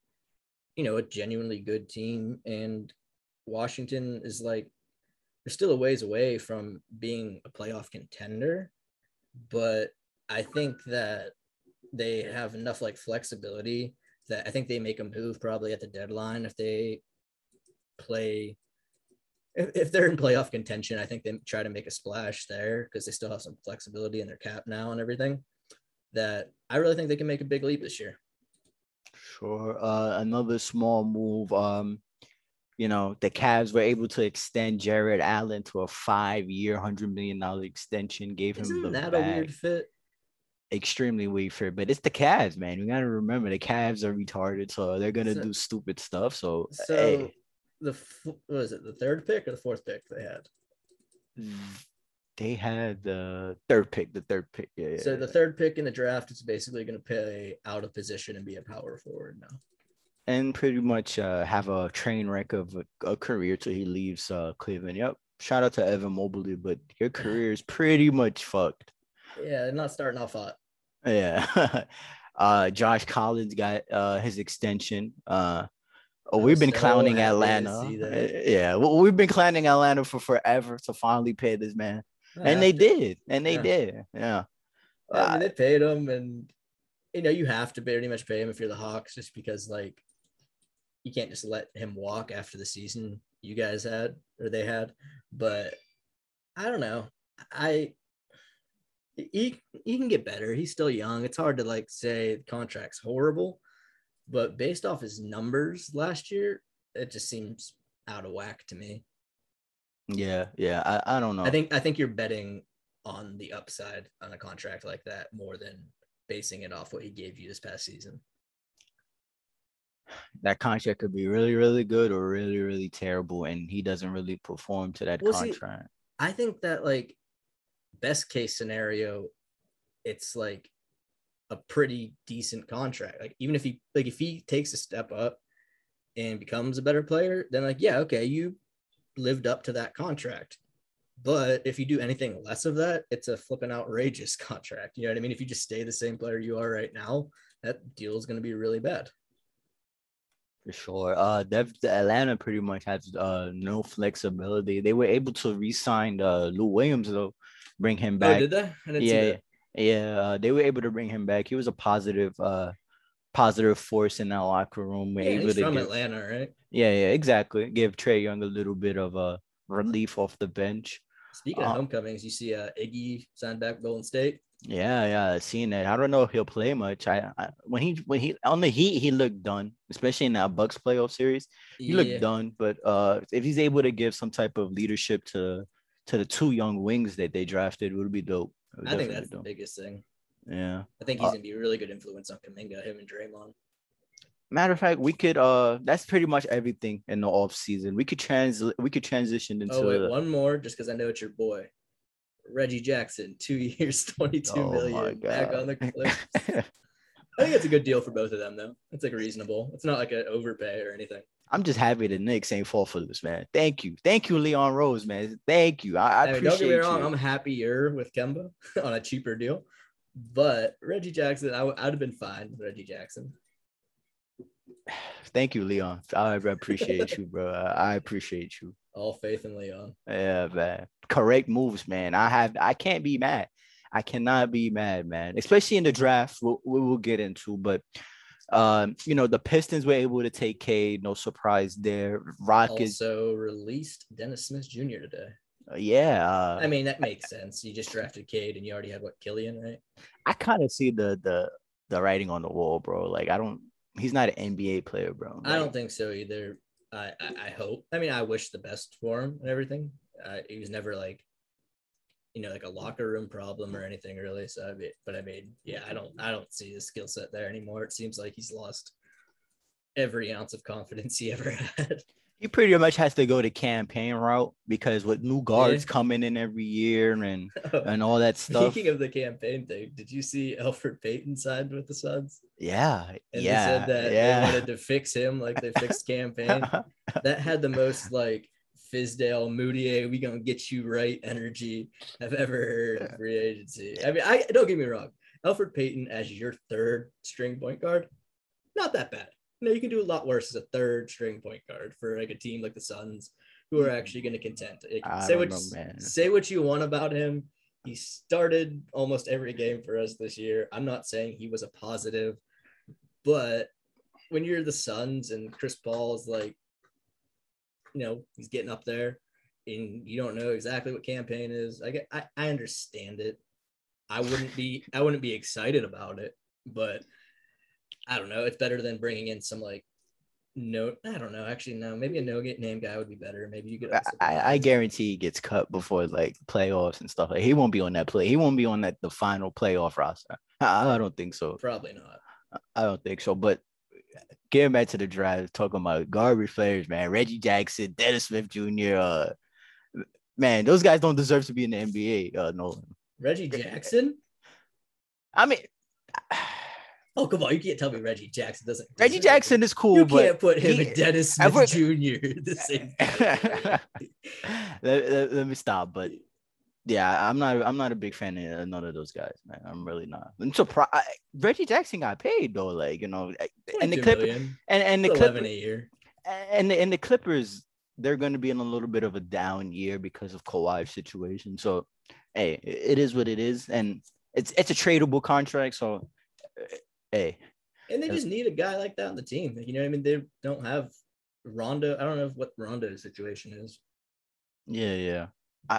you know a genuinely good team and Washington is like they're still a ways away from being a playoff contender, but I think that they have enough like flexibility that I think they make a move probably at the deadline if they play if, if they're in playoff contention, I think they try to make a splash there because they still have some flexibility in their cap now and everything. That I really think they can make a big leap this year. Sure. Uh, another small move. Um, you know, the Cavs were able to extend Jarrett Allen to a five-year, hundred million dollar extension. Gave Isn't him the that bag. a weird fit? Extremely weird fit, but it's the Cavs, man. We gotta remember the Cavs are retarded, so they're gonna So- do stupid stuff. So, So hey, the was it the third pick or the fourth pick they had? they had the third pick, the third pick. Yeah, yeah. So the third pick in the draft is basically going to play out of position and be a power forward now. And pretty much uh, have a train wreck of a, a career till he leaves uh, Cleveland. Yep. Shout out to Evan Mobley, but your career is pretty much fucked. Yeah, not starting off hot. Yeah. [laughs] uh, John Collins got uh, his extension. Uh, oh, we've been so clowning Atlanta. Uh, Yeah, well, we've been clowning Atlanta for forever to finally pay this man, and Yeah. they did, and they Yeah. did. Yeah. I mean, they paid him, and you know you have to pretty much pay him if you're the Hawks, just because like you can't just let him walk after the season you guys had or they had. But I don't know. I he he can get better. He's still young. It's hard to like say the contract's horrible, but based off his numbers last year, it just seems out of whack to me. Yeah, yeah. I, I don't know. I think I think you're betting on the upside on a contract like that more than basing it off what he gave you this past season. That contract could be really, really good or really, really terrible, and he doesn't really perform to that Well, see, contract. I think that like best case scenario, it's like a pretty decent contract. Like even if he like if he takes a step up and becomes a better player, then like yeah, okay, you lived up to that contract. But if you do anything less of that, it's a flipping outrageous [laughs] contract. You know what I mean? If you just stay the same player you are right now, that deal is going to be really bad. For sure. Uh, Dev, the Atlanta pretty much has uh no flexibility. They were able to re-sign uh Lou Williams though, bring him back. Oh, did they? I didn't see yeah, yeah. Uh, they were able to bring him back. He was a positive, uh, positive force in that locker room. We're Yeah, able he's from give- Atlanta, right? Yeah, yeah, exactly. Give Trae Young a little bit of a relief off the bench. Speaking Uh, of homecomings, you see uh, Iggy signed back Golden State. Yeah, yeah, I seen that. I don't know if he'll play much. I, I when he when he on the Heat, he looked done, especially in that Bucks playoff series. He Yeah. looked done, but uh, if he's able to give some type of leadership to to the two young wings that they drafted, it would be dope. Would I think that's the biggest thing. Yeah. I think he's Uh, gonna be a really good influence on Kuminga, him and Draymond. Matter of fact, we could uh, that's pretty much everything in the off season. We could trans we could transition into. Oh wait, one more, just because I know it's your boy, Reggie Jackson, two [laughs] years, twenty-two Oh million, back on the Clippers. [laughs] I think it's a good deal for both of them, though. It's like reasonable. It's not like an overpay or anything. I'm just happy the Knicks ain't fall for this, man. Thank you, thank you, Leon Rose, man. Thank you. I, I I mean, appreciate don't get me wrong, you. I'm happier with Kemba [laughs] on a cheaper deal, but Reggie Jackson, I would have been fine with Reggie Jackson. [sighs] Thank you, Leon. I appreciate you, bro. I appreciate you. All faith in Leon. Yeah, man. Correct moves, man. I have. I can't be mad. I cannot be mad, man. Especially in the draft, we'll, we will get into. But, um, you know, the Pistons were able to take Cade. No surprise there. Rockets, Also released Dennis Smith Jr. today. uh, yeah. Uh, I mean, that makes sense. You just drafted Cade and you already had what Killian, right? I kind of see the the the writing on the wall, bro. Like, I don't. He's not an NBA player, bro. I don't think so either. I, I hope. I mean, I wish the best for him and everything. Uh, he was never like, you know, like a locker room problem or anything really. So I mean, but I mean, yeah, I don't I don't see his skill set there anymore. It seems like he's lost every ounce of confidence he ever [laughs] had. He pretty much has to go the Cam Payne route because with new guards Yeah. coming in every year and [laughs] and all that stuff. Speaking of the Cam Payne thing, did you see Elfrid Payton signed with the Suns? yeah, And yeah, they said that yeah. they wanted to fix him like they fixed Cam Payne. [laughs] that had the most like Fizdale Moutier, we gonna get you right energy I've ever heard of free agency. I mean, I don't get me wrong, Elfrid Payton as your third string point guard, not that bad. You know, you can do a lot worse as a third string point guard for like a team like the Suns, who are actually going to contend. Like, say what know, say what you want about him. He started almost every game for us this year. I'm not saying he was a positive, but when you're the Suns and Chris Paul is like, you know, he's getting up there and you don't know exactly what Cam Payne is. I get I, I understand it. I wouldn't be I wouldn't be excited about it, but I don't know. It's better than bringing in some like no, I don't know. Actually, no. Maybe a no get name guy would be better. Maybe you could. I, I, guarantee he gets cut before like playoffs and stuff. Like he won't be on that play. He won't be on that the final playoff roster. I, I don't think so. probably not. I don't think so. But getting back to the drive, talking about garbage players, man. Reggie Jackson, Dennis Smith Jr. Uh, man, those guys don't deserve to be in the NBA. Uh, Nolan. Reggie Jackson. I mean, Oh come on! You can't tell me Reggie Jackson doesn't. Reggie. Jackson is cool, You can't put him he- and Dennis Smith ever- Jr. the same. [laughs] let, let- let me stop. But yeah, I'm not. I'm not a big fan of none of those guys, man. I'm really not. I'm surprised. Reggie Jackson got paid though, like you know, and the 22 clip million. and and the clip year. and the, and the Clippers, they're going to be in a little bit of a down year because of Kawhi's situation. So, hey, it is what it is, and it's it's a tradable contract. So, hey, And they just need a guy like that on the team. You know what I mean? They don't have Rondo. I don't know what Rondo's situation is. yeah, yeah. I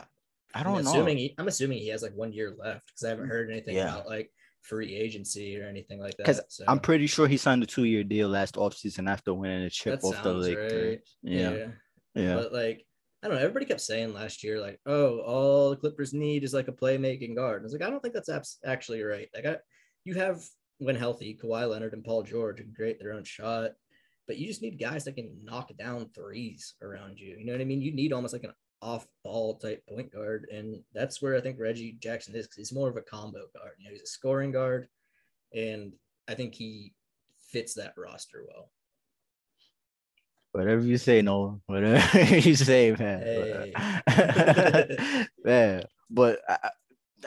I I'm don't know. assuming he, I'm assuming he has like one year left because I haven't heard anything Yeah. about like free agency or anything like that. 'Cause So I'm pretty sure he signed a two year deal last offseason after winning a chip that off the Lakers. right. Yeah, yeah. But like, I don't know. Everybody kept saying last year, like, oh, all the Clippers need is like a playmaking guard. I was like, I don't think that's abs- actually right. Like, I, you have, when healthy, Kawhi Leonard and Paul George can create their own shot, but you just need guys that can knock down threes around you. You know what I mean? You need almost like an off ball type point guard. And that's where I think Reggie Jackson is because he's more of a combo guard. You know, he's a scoring guard. And I think he fits that roster well. Whatever you say, Nolan. [laughs] Whatever you say, man. [laughs] man. But uh,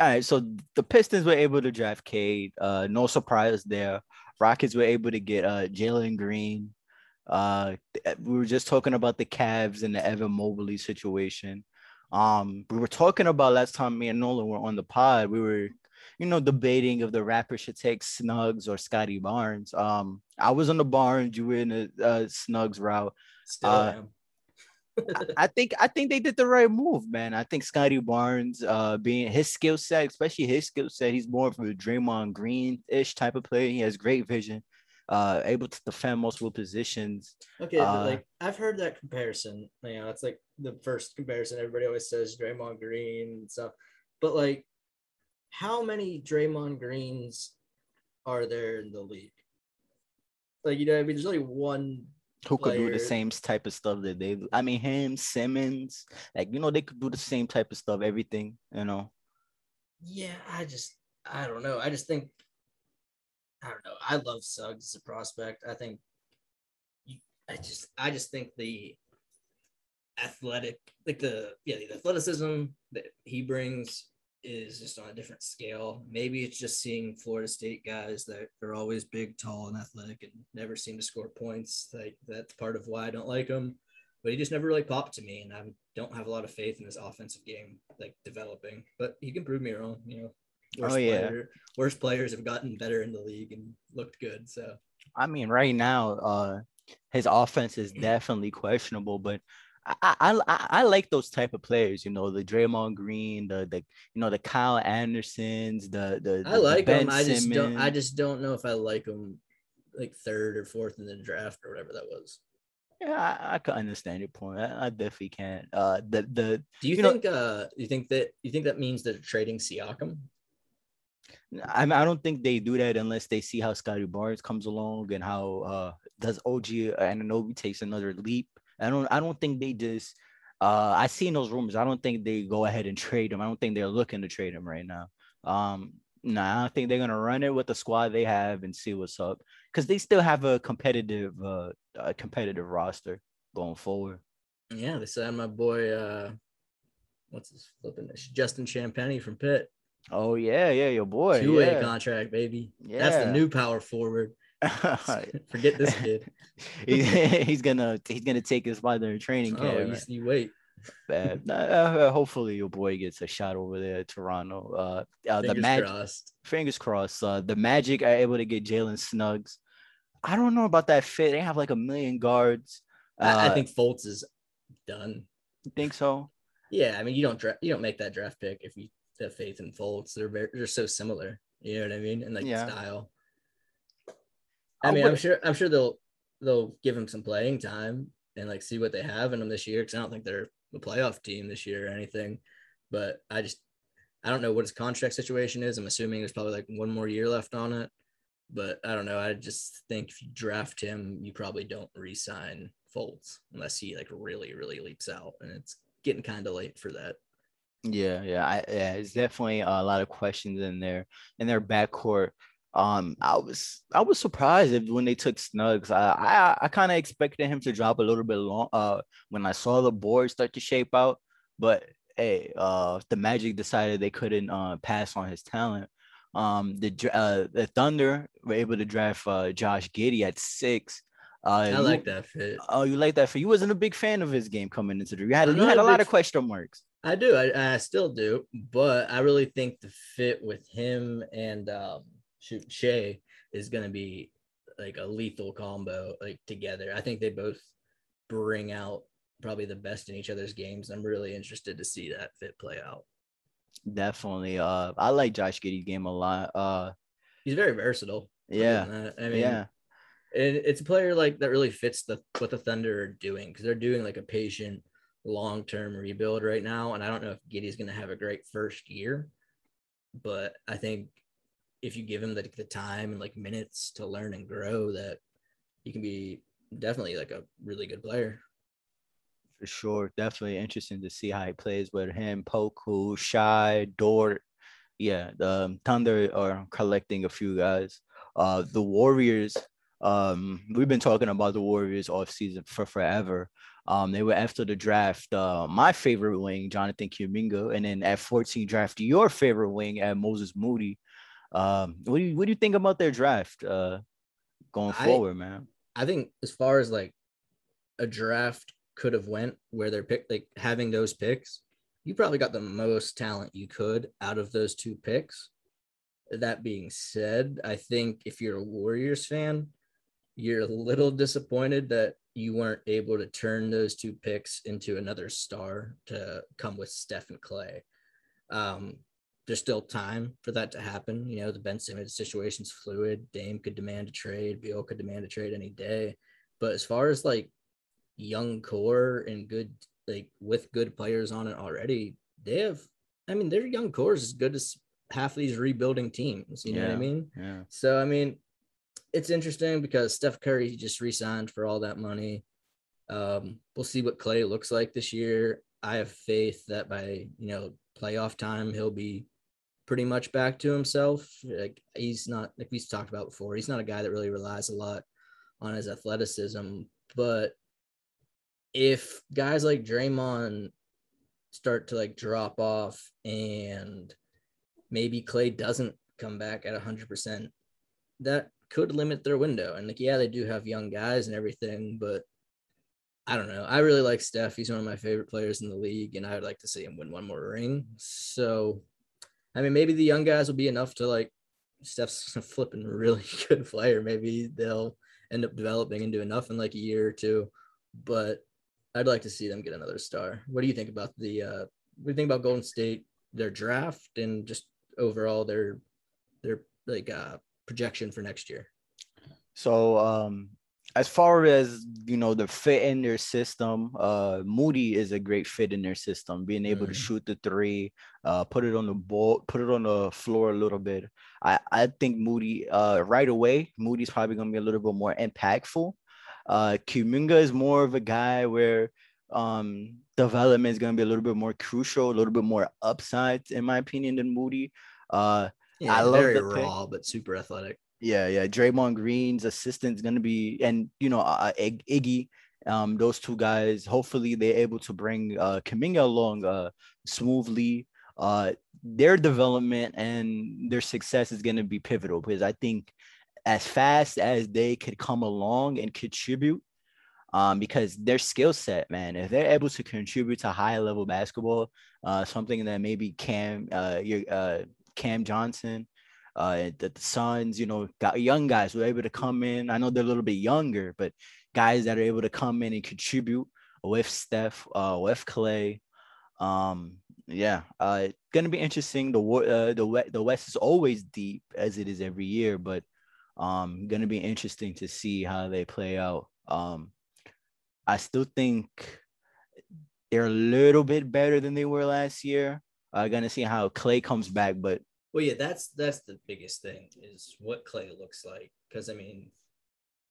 all right, so the Pistons were able to draft Cade. Uh, no surprise there. Rockets were able to get uh Jalen Green. Uh, we were just talking about the Cavs and the Evan Mobley situation. Um, we were talking about last time me and Nolan were on the pod. We were, you know, debating if the rapper should take Suggs or Scottie Barnes. Um, I was on the Barnes. You were in the uh, Suggs route. Still Uh, am. [laughs] I think I think they did the right move, man. I think Scottie Barnes, uh, being his skill set, especially his skill set, he's more of a Draymond Green ish type of player. He has great vision, uh, able to defend multiple positions. Okay, Uh, like I've heard that comparison. You know, it's like the first comparison everybody always says Draymond Green and stuff. But like, how many Draymond Greens are there in the league? Like, you know, I mean, there's only one. Who could do the same type of stuff that they? I mean, him, Simmons, like you know, they could do the same type of stuff. Everything, you know. Yeah, I just, I don't know. I just think, I don't know. I love Suggs as a prospect. I think, I just, I just think the athletic, like the, yeah, the athleticism that he brings is just on a different scale. Maybe it's just seeing Florida State guys that are always big, tall, and athletic and never seem to score points. Like that's part of why I don't like him. But he just never really popped to me, and I don't have a lot of faith in his offensive game, like developing. But he can prove me wrong. You know, Oh, yeah. player, worst players have gotten better in the league and looked good. So I mean, right now, uh, his offense is definitely questionable, but I, I I like those type of players. You know, the Draymond Green, the the you know the Kyle Andersons, the the, I the like Ben him. I just don't. I just don't know if I like them like third or fourth in the draft or whatever that was. yeah, I, I can understand your point. I, I definitely can. Uh, the the Do you, You know- think? uh You think that? You think that means they're trading Siakam? I mean, I don't think they do that unless they see how Scottie Barnes comes along and how uh does OG Anunoby takes another leap. I don't I don't think they just uh I seen those rumors. I don't think they go ahead and trade him. I don't think they're looking to trade him right now. Um no, I don't think they're gonna run it with the squad they have and see what's up because they still have a competitive uh a competitive roster going forward. Yeah, they signed my boy. uh What's his flipping this? Justin Champagnie from Pitt. Oh yeah, yeah, your boy. Two way yeah. contract, baby. Yeah. That's the new power forward. [laughs] [laughs] Forget this kid. [laughs] He- he's gonna he's gonna take his spot in training Oh, camp. you, you wait. Bad. Uh, uh, hopefully your boy gets a shot over there at Toronto. Uh, uh the Fingers Magic, crossed. fingers crossed. Uh, the Magic are able to get Jalen Suggs. I don't know about that fit. They have like a million guards. I, I Uh, think Fultz is done. you think so. Yeah, I mean, you don't draft, you don't make that draft pick if you have faith in Fultz. They're very, they're so similar. You know what I mean? And like Yeah. style. I I mean, I'm sure, I'm sure they'll they'll give him some playing time and like see what they have in them this year. Because I don't think they're a playoff team this year or anything. But I just, I don't know what his contract situation is. I'm assuming there's probably like one more year left on it. But I don't know. I just think if you draft him, you probably don't re-sign Fultz unless he like really, really leaps out, and it's getting kind of late for that. Yeah, yeah, I, yeah. It's definitely a lot of questions in there in their backcourt. Um, I was I was surprised if when they took Suggs. I I, I kind of expected him to drop a little bit long. Uh, when I saw the board start to shape out, but hey, uh, the Magic decided they couldn't uh pass on his talent. Um, the uh, the Thunder were able to draft uh Josh Giddey at six. Uh, I you- like that fit. Oh, you like that fit? you wasn't a big fan of his game coming into the. You had you had a lot of question marks. I do. I, I still do, but I really think the fit with him and um, Shai is going to be like a lethal combo, like together. I think they both bring out probably the best in each other's games. I'm really interested to see that fit play out. Definitely. Uh, I like Josh Giddey's game a lot. Uh, He's very versatile. yeah. I mean, yeah, and it's a player like that really fits the what the Thunder are doing because they're doing like a patient, long term rebuild right now. And I don't know if Giddey's going to have a great first year, but I think if you give him the, the time and like minutes to learn and grow, that he can be definitely like a really good player. for sure. Definitely interesting to see how he plays with him, Poku, Shai, Dort. Yeah, the um, Thunder are collecting a few guys. Uh, the Warriors. Um, we've been talking about the Warriors off season for forever. Um, they were after the draft. Uh, my favorite wing, Jonathan Kuminga, and then at 14 draft your favorite wing at Moses Moody. Um, what do you what do you think about their draft? Uh, going I- forward, man. I think as far as like a draft could have went where they're picked, like having those picks, you probably got the most talent you could out of those two picks. That being said, I think if you're a Warriors fan, you're a little disappointed that you weren't able to turn those two picks into another star to come with Steph and Klay. Um, there's still time for that to happen. You know, the Ben Simmons situation's fluid. Dame could demand a trade. Beal could demand a trade any day. But as far as like young core and good, like with good players on it already, they have. I mean, their young core is as good as half these rebuilding teams. You know what I mean? Yeah. So I mean, it's interesting because Steph Curry just re-signed for all that money. Um, we'll see what Klay looks like this year. I have faith that by you know playoff time he'll be pretty much back to himself. Like he's not like we've talked about before. He's not a guy that really relies a lot on his athleticism. But if guys like Draymond start to like drop off and maybe Klay doesn't come back at 100%, that could limit their window. And like, yeah, they do have young guys and everything, but I don't know. I really like Steph. He's one of my favorite players in the league, and I would like to see him win one more ring. So I mean, maybe the young guys will be enough to like Steph's [laughs] a flipping really [laughs] good player. Maybe they'll end up developing into enough in like a year or two. But I'd like to see them get another star. What do you think about the uh what do you think about Golden State, their draft and just overall their their like uh projection for next year? So um as far as you know the fit in their system uh moody is a great fit in their system being able mm. to shoot the three uh put it on the ball put it on the floor a little bit i i think moody uh right away moody's probably going to be a little bit more impactful uh kuminga is more of a guy where um development is going to be a little bit more crucial a little bit more upside in my opinion than moody uh yeah, I love very raw pick. but super athletic yeah, yeah. Draymond Green's assistant is gonna be, and you know, uh, Iggy. Um, those two guys. Hopefully, they're able to bring uh, Kuminga along uh, smoothly. Uh, their development and their success is gonna be pivotal because I think as fast as they could come along and contribute, um, because their skill set, man, if they're able to contribute to high level basketball, uh, something that maybe Cam, uh, your uh, Cam Johnson uh, the, the Suns, you know, got young guys who are able to come in. I know they're a little bit younger, but guys that are able to come in and contribute with Steph, uh, with Klay. Um, yeah, uh, gonna be interesting. The uh, the the West is always deep as it is every year, but um, gonna be interesting to see how they play out. Um, I still think they're a little bit better than they were last year. Uh, gonna see how Klay comes back, but well, yeah, that's that's the biggest thing is what Klay looks like. Because I mean,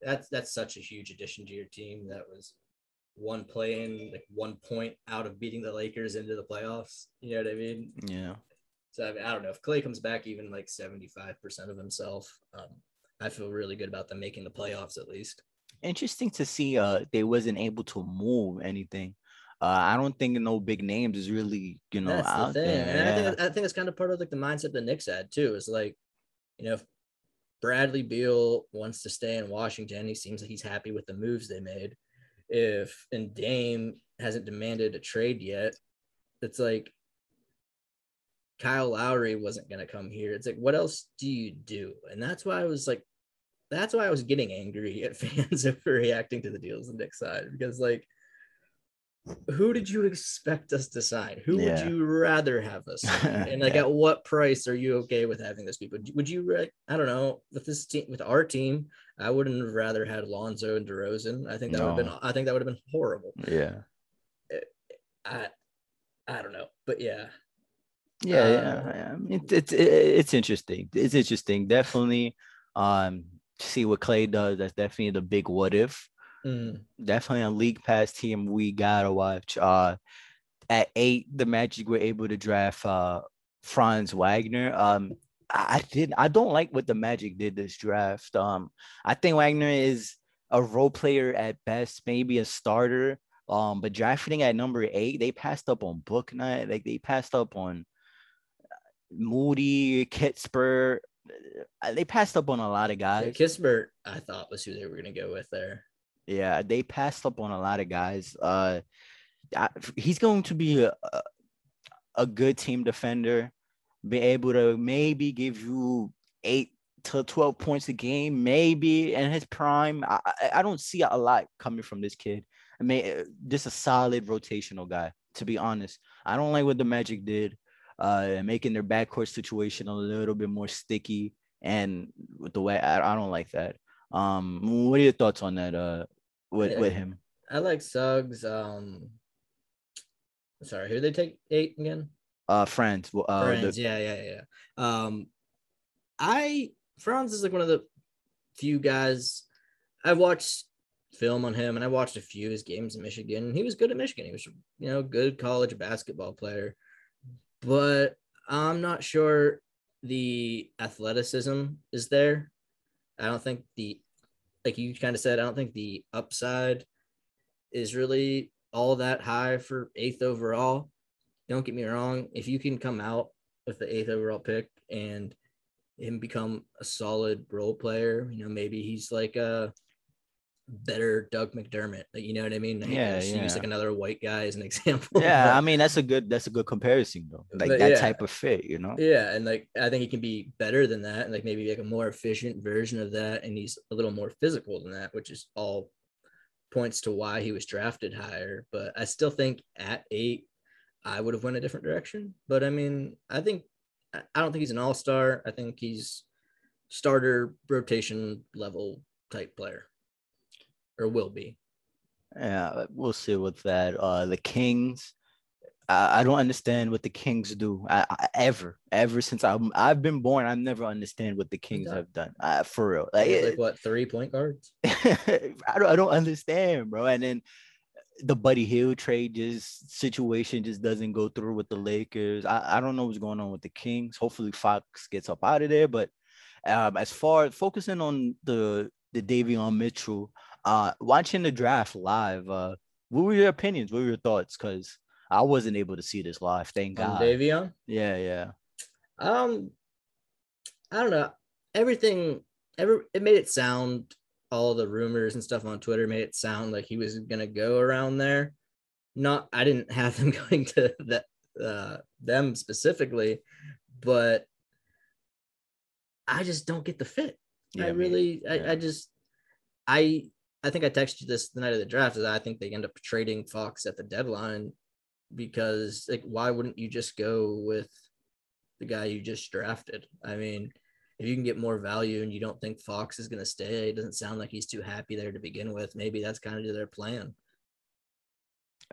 that's that's such a huge addition to your team. That was one play in, like one point out of beating the Lakers into the playoffs. You know what I mean? Yeah. So I, mean, I don't know if Klay comes back even like seventy five percent of himself. Um, I feel really good about them making the playoffs at least. Interesting to see. Uh, they wasn't able to move anything. Uh, I don't think no big names is really, you know, That's out the thing. there. And I think I think it's kind of part of like the mindset the Knicks had too. Is like, you know, if Bradley Beal wants to stay in Washington, he seems like he's happy with the moves they made. If and Dame hasn't demanded a trade yet, it's like Kyle Lowry wasn't going to come here. It's like, what else do you do? And that's why I was like, that's why I was getting angry at [laughs] fans [laughs] for reacting to the deals on Knicks side because like who did you expect us to sign? Who yeah. would you rather have us? [laughs] and like, yeah. at what price are you okay with having this people? Would you? I don't know. With this team, with our team, I wouldn't have rather had Lonzo and DeRozan. I think that no. would have been. I think that would have been horrible. Yeah. I, I don't know, but yeah. Yeah, uh, yeah. It, it's it, it's interesting. It's interesting. Definitely, um, see what Klay does. That's definitely the big what if. Mm. Definitely a league pass team we gotta watch. Uh, at eight, the Magic were able to draft uh, Franz Wagner. Um, I did. I don't like what the Magic did this draft. Um, I think Wagner is a role player at best, maybe a starter. Um, but drafting at number eight, they passed up on Bouknight. Like they passed up on Moody, Kispert. Uh, they passed up on a lot of guys. Yeah, Kispert, I thought was who they were gonna go with there. Yeah, they passed up on a lot of guys. Uh, he's going to be a, a good team defender, be able to maybe give you eight to 12 points a game, maybe in his prime. I, I don't see a lot coming from this kid. I mean, just a solid rotational guy, to be honest. I don't like what the Magic did, uh, making their backcourt situation a little bit more sticky. And with the way I, I don't like that. Um, what are your thoughts on that? Uh, with yeah, with him, I like Suggs. Um, sorry, who they take eight again? Uh, Franz. Uh, Franz, the- yeah, yeah, yeah. Um, I Franz is like one of the few guys I've watched film on him, and I watched a few of his games in Michigan. He was good at Michigan. He was, you know, good college basketball player, but I'm not sure the athleticism is there. I don't think the, like you kind of said, I don't think the upside is really all that high for eighth overall. Don't get me wrong. If you can come out with the eighth overall pick and him become a solid role player, you know, maybe he's like a better Doug McDermott. Like, you know what I mean? yeah, yeah. Use like another white guy as an [laughs] example. Yeah, but, I mean that's a good that's a good comparison though. Like that yeah. type of fit, you know. Yeah, and like I think he can be better than that, and like maybe like a more efficient version of that, and he's a little more physical than that, which is all points to why he was drafted higher. But I still think at eight, I would have went a different direction. But I mean, I think I don't think he's an all star. I think he's starter rotation level type player or will be. Yeah, we'll see with that. Uh, the Kings, I, I don't understand what the Kings do. I, I, ever, ever since i I've been born, I never understand what the Kings have done. Uh, for real, like, like what three point guards? [laughs] I don't, I don't understand, bro. And then the Buddy Hield trade just situation just doesn't go through with the Lakers. I, I don't know what's going on with the Kings. Hopefully Fox gets up out of there. But um, as far as focusing on the the Davion Mitchell, uh, watching the draft live, uh, what were your opinions? What were your thoughts? Because I wasn't able to see this live. Thank God. Davion. Yeah, yeah. Um, I don't know. Everything, every it made it sound all the rumors and stuff on Twitter made it sound like he was gonna go around there. Not, I didn't have them [laughs] going to that uh, them specifically, but I just don't get the fit. Yeah, I really, yeah. I, I just, I I think I texted you this the night of the draft. Is I think they end up trading Fox at the deadline because like why wouldn't you just go with the guy you just drafted? I mean, if you can get more value and you don't think Fox is going to stay, it doesn't sound like he's too happy there to begin with. Maybe that's kind of their plan.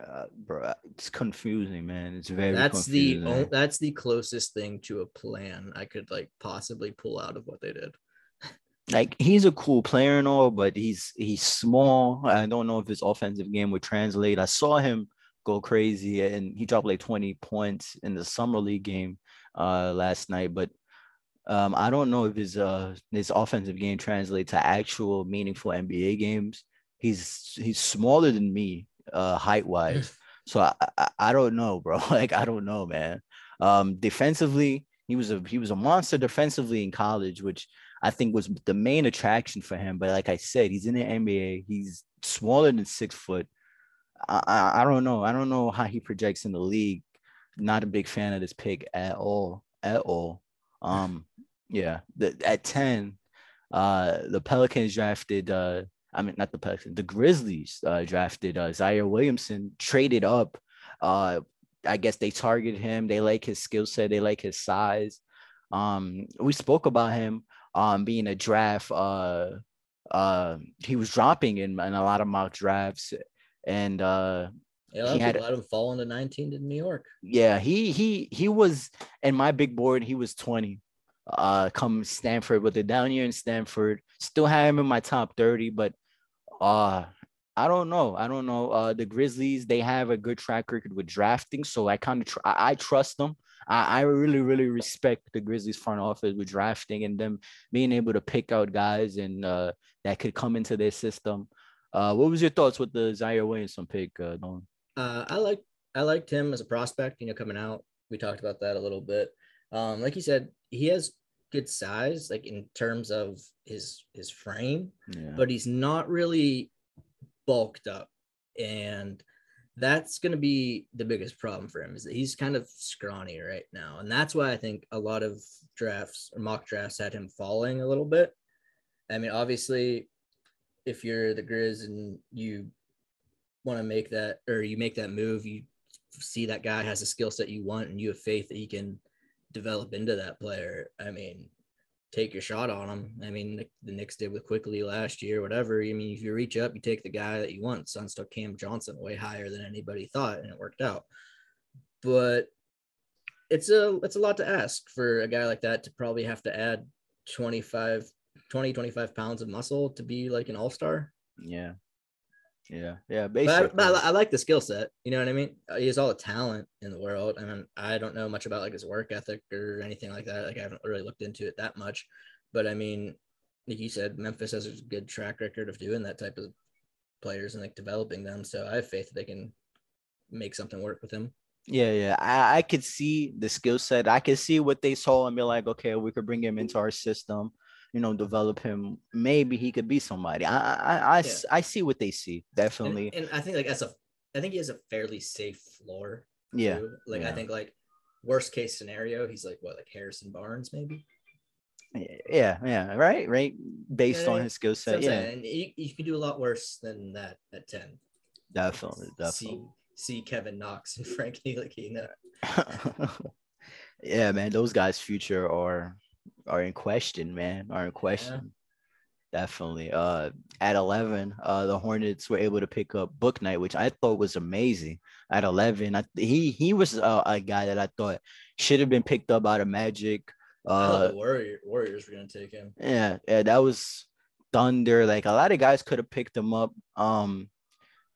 Uh, bro, it's confusing, man. It's very. That's the that's the closest thing to a plan I could like possibly pull out of what they did like he's a cool player and all, but he's he's small. I don't know if his offensive game would translate. I saw him go crazy and he dropped like 20 points in the summer league game uh last night, but um I don't know if his uh his offensive game translates to actual meaningful NBA games. He's he's smaller than me uh height wise. [laughs] so I, I I don't know, bro. [laughs] like I don't know, man. Um defensively, he was a he was a monster defensively in college, which I think was the main attraction for him. But like I said, he's in the NBA. He's smaller than six foot. I, I, I don't know. I don't know how he projects in the league. Not a big fan of this pick at all. At all. Um, yeah. The, at 10, uh, the Pelicans drafted uh I mean not the Pelicans, the Grizzlies uh drafted uh Ziaire Williamson, traded up. Uh I guess they targeted him. They like his skill set, they like his size. Um, we spoke about him um, being a draft. Uh, uh, he was dropping in, in a lot of mock drafts, and uh, yeah, he had, let him fall into 19 to New York. Yeah, he he he was in my big board. He was 20. Uh, come Stanford with the down year in Stanford. Still have him in my top 30, but uh, I don't know. I don't know. Uh, the Grizzlies they have a good track record with drafting, so I kind of tr- I, I trust them. I, I really, really respect the Grizzlies front office with drafting and them being able to pick out guys and uh, that could come into their system. Uh, what was your thoughts with the Ziaire Williamson pick, uh, Nolan? Uh, I like I liked him as a prospect. You know, coming out, we talked about that a little bit. Um, like you said, he has good size, like in terms of his his frame, yeah. but he's not really bulked up. And that's going to be the biggest problem for him is that he's kind of scrawny right now. And that's why I think a lot of drafts or mock drafts had him falling a little bit. I mean, obviously, if you're the Grizz and you want to make that or you make that move, you see that guy has a skill set you want and you have faith that he can develop into that player. I mean, take your shot on him. I mean, the Knicks did with Quickley last year, whatever. I mean, if you reach up, you take the guy that you want. Suns took Cam Johnson way higher than anybody thought, and it worked out. But it's a it's a lot to ask for a guy like that to probably have to add 25 20 25 pounds of muscle to be like an all-star Yeah. Yeah. Yeah. but I, but I, I like the skill set you know what i mean Uh, he has all the talent in the world i mean i don't know much about like his work ethic or anything like that like i haven't really looked into it that much but i mean like you said memphis has a good track record of doing that type of players and like developing them so i have faith that they can make something work with him Yeah, yeah. I, I could see the skill set. I could see what they saw and be like, okay, we could bring him into our system, you know, develop him. Maybe he could be somebody. I I I, Yeah. I see what they see. Definitely. and i think like that's a i think he has a fairly safe floor yeah. too. like i think like worst case scenario he's like what like harrison barnes maybe Yeah, yeah, right, right. Based Yeah, on his skill set. Yeah, and you, you can do a lot worse than that at 10 definitely, see definitely. see Kevin Knox and [laughs] Frank Ntilikina. [laughs] yeah, man, those guys' future are are in question, man. Are in question. Definitely. Uh, at eleven, uh, the Hornets were able to pick up Bouknight, which I thought was amazing. At eleven, I, he he was uh, a guy that I thought should have been picked up out of Magic. Uh, Warrior, Warriors were gonna take him. yeah, yeah, that was Thunder. Like a lot of guys could have picked him up. Um,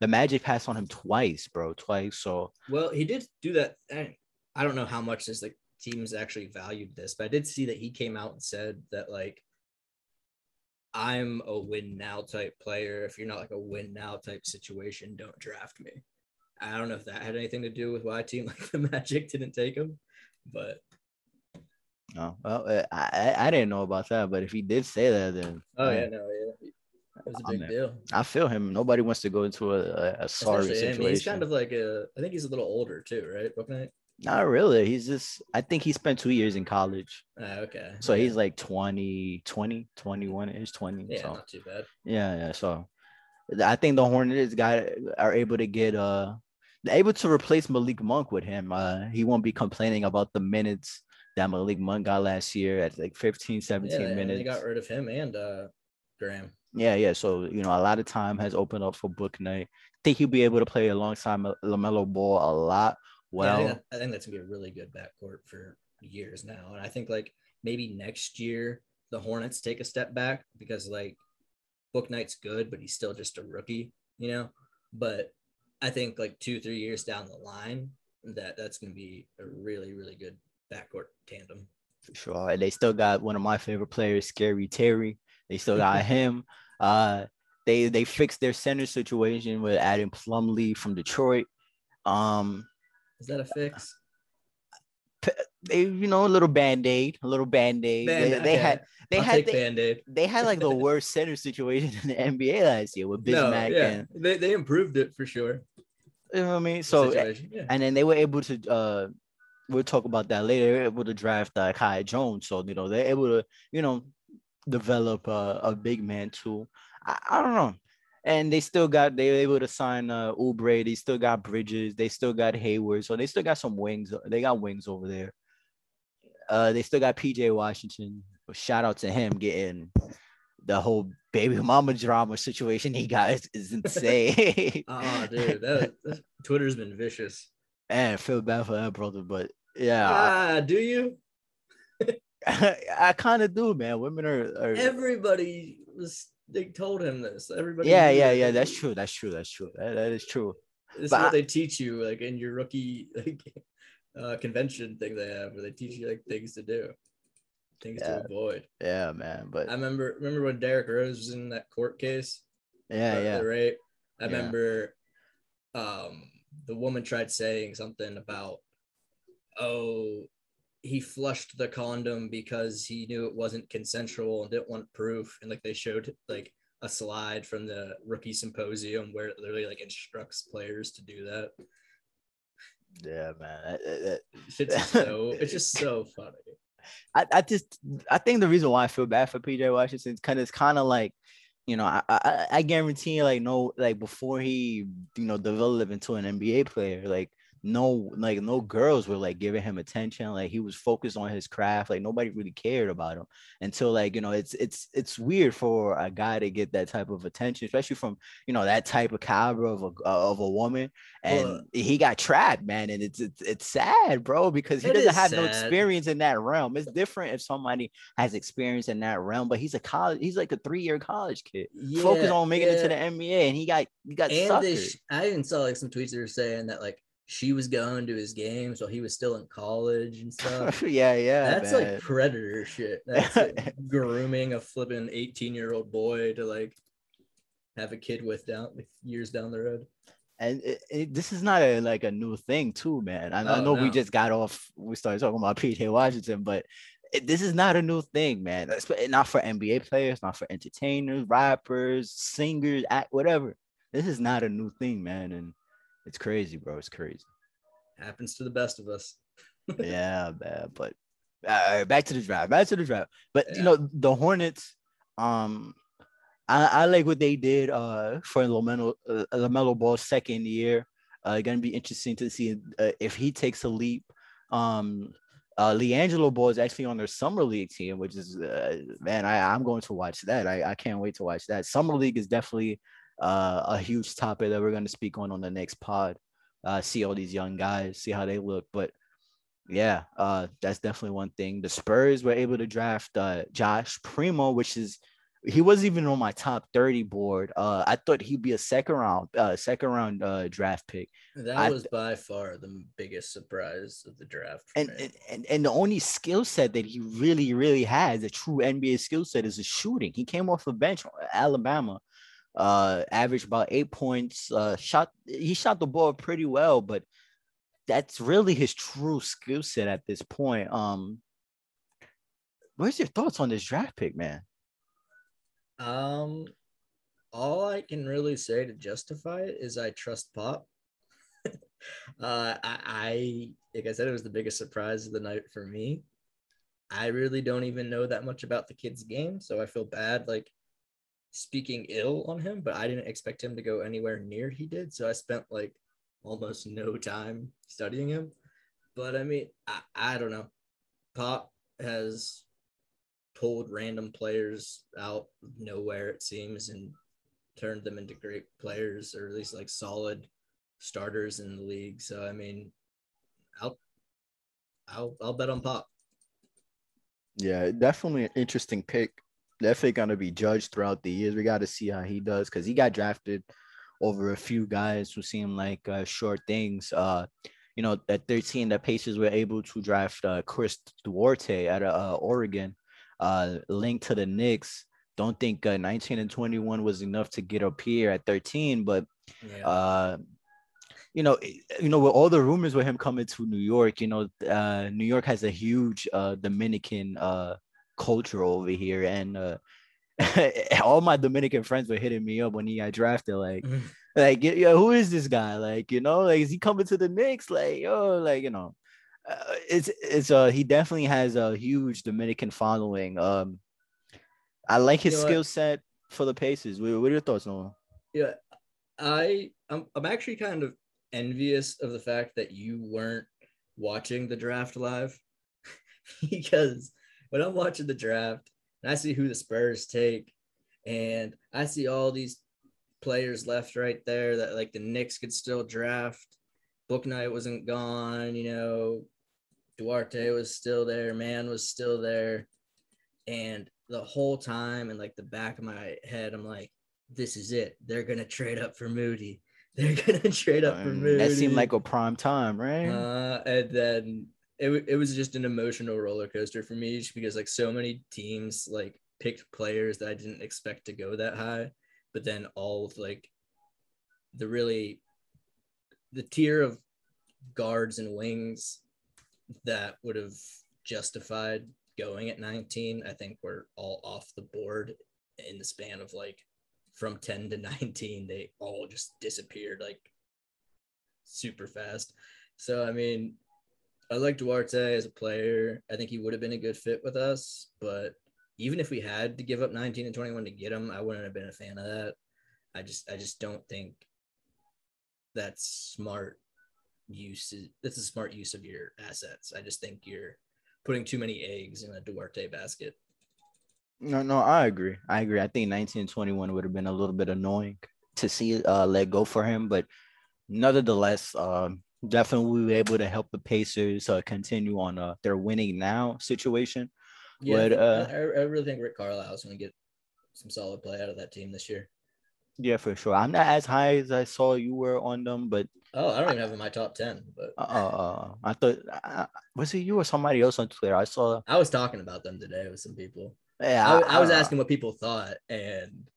the Magic passed on him twice, bro, twice. So Well, he did do that. I I don't know how much this like teams actually valued this, but I did see that he came out and said that like I'm a win now type player. If you're not like a win now type situation, don't draft me. I don't know if that had anything to do with why a team [laughs] like the Magic didn't take him, but no, well, uh, I I I didn't know about that, but if he did say that, then oh yeah, no, yeah, it was a big in. deal. I feel him. Nobody wants to go into a, a, a sorry Especially situation. He's kind of like a. I think he's a little older too, right? Bouknight. Not really. He's just, I think he spent two years in college. Ah, okay. So yeah. he's like 20, 20, 21 ish, 20. yeah, so not too bad. yeah, yeah. So I think the Hornets got are able to get uh able to replace Malik Monk with him. Uh he won't be complaining about the minutes that Malik Monk got last year at like 15, 17 yeah, they- minutes. They got rid of him and uh Graham. Yeah, yeah. So you know, a lot of time has opened up for Bouknight. I think he'll be able to play alongside Mel- LaMelo Ball a lot. Yeah, I, Well, think that- I think that's gonna be a really good backcourt for years now. And I think like maybe next year the Hornets take a step back because like Bouknight's good, but he's still just a rookie, you know. But I think like two, three years down the line, that that's gonna be a really, really good backcourt tandem. for sure. And they still got one of my favorite players, Scary Terry. They still got [laughs] him. Uh, they they fixed their center situation with adding Plumlee from Detroit. Um, Is that a fix? they you know a little band aid, a little band aid. They, they okay. had they I'll had they, Band-Aid. they had like the [laughs] worst center situation in the NBA last year with No, Bismack yeah, and they, they improved it for sure. you know what I mean. So situation, yeah. and then they were able to uh we'll talk about that later. They were able to draft uh, Kai Jones, so you know they're able to you know develop a, a big man too. I, I don't know, and they still got they were able to sign uh Oubre. They still got Bridges. They still got Hayward, so they still got some wings. They got wings over there. Uh, they still got PJ Washington. Shout out to him getting the whole baby mama drama situation he got is, is insane. [laughs] Oh, dude, that, that Twitter's been vicious. and I feel bad for that brother, but yeah, Ah, do you? [laughs] I, I kind of do, man. Women are, are Everybody was. They told him this. Everybody. yeah, yeah, yeah. That's true. That's true. That's true. That, that is true. This but is what they teach you, like in your rookie [laughs] like uh, convention thing they have, where they teach you like things to do, things Yeah. to avoid. Yeah, man. But I remember. Remember when Derrick Rose was in that court case? yeah, yeah. the rape. I Yeah. remember um the woman tried saying something about oh he flushed the condom because he knew it wasn't consensual and didn't want proof and like they showed like a slide from the rookie symposium where it literally like instructs players to do that. Yeah, man. It's just so it's just so funny. [laughs] I, I just I think the reason why I feel bad for PJ Washington is kind of it's kind of like you know, I, I, I guarantee like no like before he you know developed into an NBA player, like no like no girls were like giving him attention like he was focused on his craft like nobody really cared about him until like you know it's it's it's weird for a guy to get that type of attention especially from you know that type of caliber of a uh, of a woman and well, he got trapped man and it's it's, it's sad bro because he doesn't have sad. no experience in that realm it's different if somebody has experience in that realm but he's a college he's like a three-year college kid yeah, focus on making yeah. it to the NBA and he got he got and they, I even saw like some tweets that were saying that like she was going to his games while he was still in college and stuff. [laughs] yeah, yeah. That's man. like predator shit. That's like [laughs] grooming a flipping 18 year old boy to like have a kid with down with years down the road. And it, it, this is not a like a new thing too, man. I, oh, I know no. we just got off. We started talking about [laughs] PJ Washington, but it, this is not a new thing, man. Not for NBA players, not for entertainers, rappers, singers, act whatever. This is not a new thing, man. And it's crazy, bro. It's crazy. Happens to the best of us. [laughs] yeah, man. But uh, back to the draft. Back to the draft. But yeah. you know, the Hornets. Um, I, I like what they did. Uh, for LaMelo uh, LaMelo Ball's second year. Uh, gonna be interesting to see uh, if he takes a leap. Um, uh, LiAngelo Ball is actually on their summer league team, which is uh, man, I, I'm going to watch that. I, I can't wait to watch that. Summer league is definitely uh, a huge topic that we're going to speak on on the next pod. Uh, see all these young guys, see how they look. But yeah, uh, that's definitely one thing. The Spurs were able to draft uh, Josh Primo, which is he wasn't even on my top 30 board. Uh, I thought he'd be a second round, uh, second round uh, draft pick. That I, was by far the biggest surprise of the draft. And, and, and and the only skill set that he really really has, a true NBA skill set, is a shooting. He came off the bench, Alabama, uh, averaged about eight points. Uh, shot he shot the ball pretty well, but that's really his true skill set at this point. Um, where's your thoughts on this draft pick, man? Um, all I can really say to justify it is I trust Pop. [laughs] uh, I, I like I said, it was the biggest surprise of the night for me. I really don't even know that much about the kid's game, so I feel bad. Like speaking ill on him, but I didn't expect him to go anywhere near he did. So I spent like almost no time studying him. But I mean, I, I don't know. Pop has pulled random players out of nowhere, it seems, and turned them into great players or at least like solid starters in the league. So I mean, I'll I'll I'll bet on Pop. Yeah, definitely an interesting pick definitely going to be judged throughout the years. We got to see how he does because he got drafted over a few guys who seem like uh, short things. Uh, you know, at 13, the Pacers were able to draft uh, Chris Duarte out of uh, Oregon, uh, linked to the Knicks. Don't think uh, 19 and 21 was enough to get up here at 13, but yeah. uh, you know, you know, with all the rumors with him coming to New York, you know, uh, New York has a huge uh, Dominican uh, culture over here. And uh, [laughs] all my Dominican friends were hitting me up when he got drafted. Like, mm-hmm. like, yo, who is this guy? Like, you know, like, is he coming to the Knicks? Like, oh, like, you know, uh, it's it's uh he definitely has a huge Dominican following. Um, I like his you know skill set for the Pacers. What, what are your thoughts, Noah? Yeah, I I'm I'm actually kind of envious of the fact that you weren't watching the draft live [laughs] because when I'm watching the draft and I see who the Spurs take, and I see all these players left right there that like the Knicks could still draft. Bouknight wasn't gone, you know. Duarte was still there, man was still there. And the whole time, in like the back of my head, I'm like, this is it. They're gonna trade up for Moody. [laughs] They're gonna trade up for Moody. That seemed like a prime time, right? Uh, and then it, it was just an emotional roller coaster for me because like so many teams like picked players that I didn't expect to go that high, but then all of like the really the tier of guards and wings that would have justified going at 19, I think were all off the board in the span of like from 10 to [laughs] 19, they all just disappeared like super fast. So, I mean, I like Duarte as a player. I think he would have been a good fit with us, but even if we had to give up 19 and 21 to get him, I wouldn't have been a fan of that. I just I just don't think that's smart use. That's a smart use of your assets. I just think you're putting too many eggs in a Duarte basket. No, no, I agree. I agree. I think 19 and 21 would have been a little bit annoying to see uh let go for him, but nonetheless, um, definitely we were able to help the Pacers uh, continue on uh, their winning now situation. Yeah, but uh, I, I really think Rick Carlisle is going to get some solid play out of that team this year. Yeah, for sure. I'm not as high as I saw you were on them, but oh, I don't even have in my top ten. But uh, uh I thought uh, was it you or somebody else on Twitter? I saw. I was talking about them today with some people. Yeah, I, I was asking what people thought, and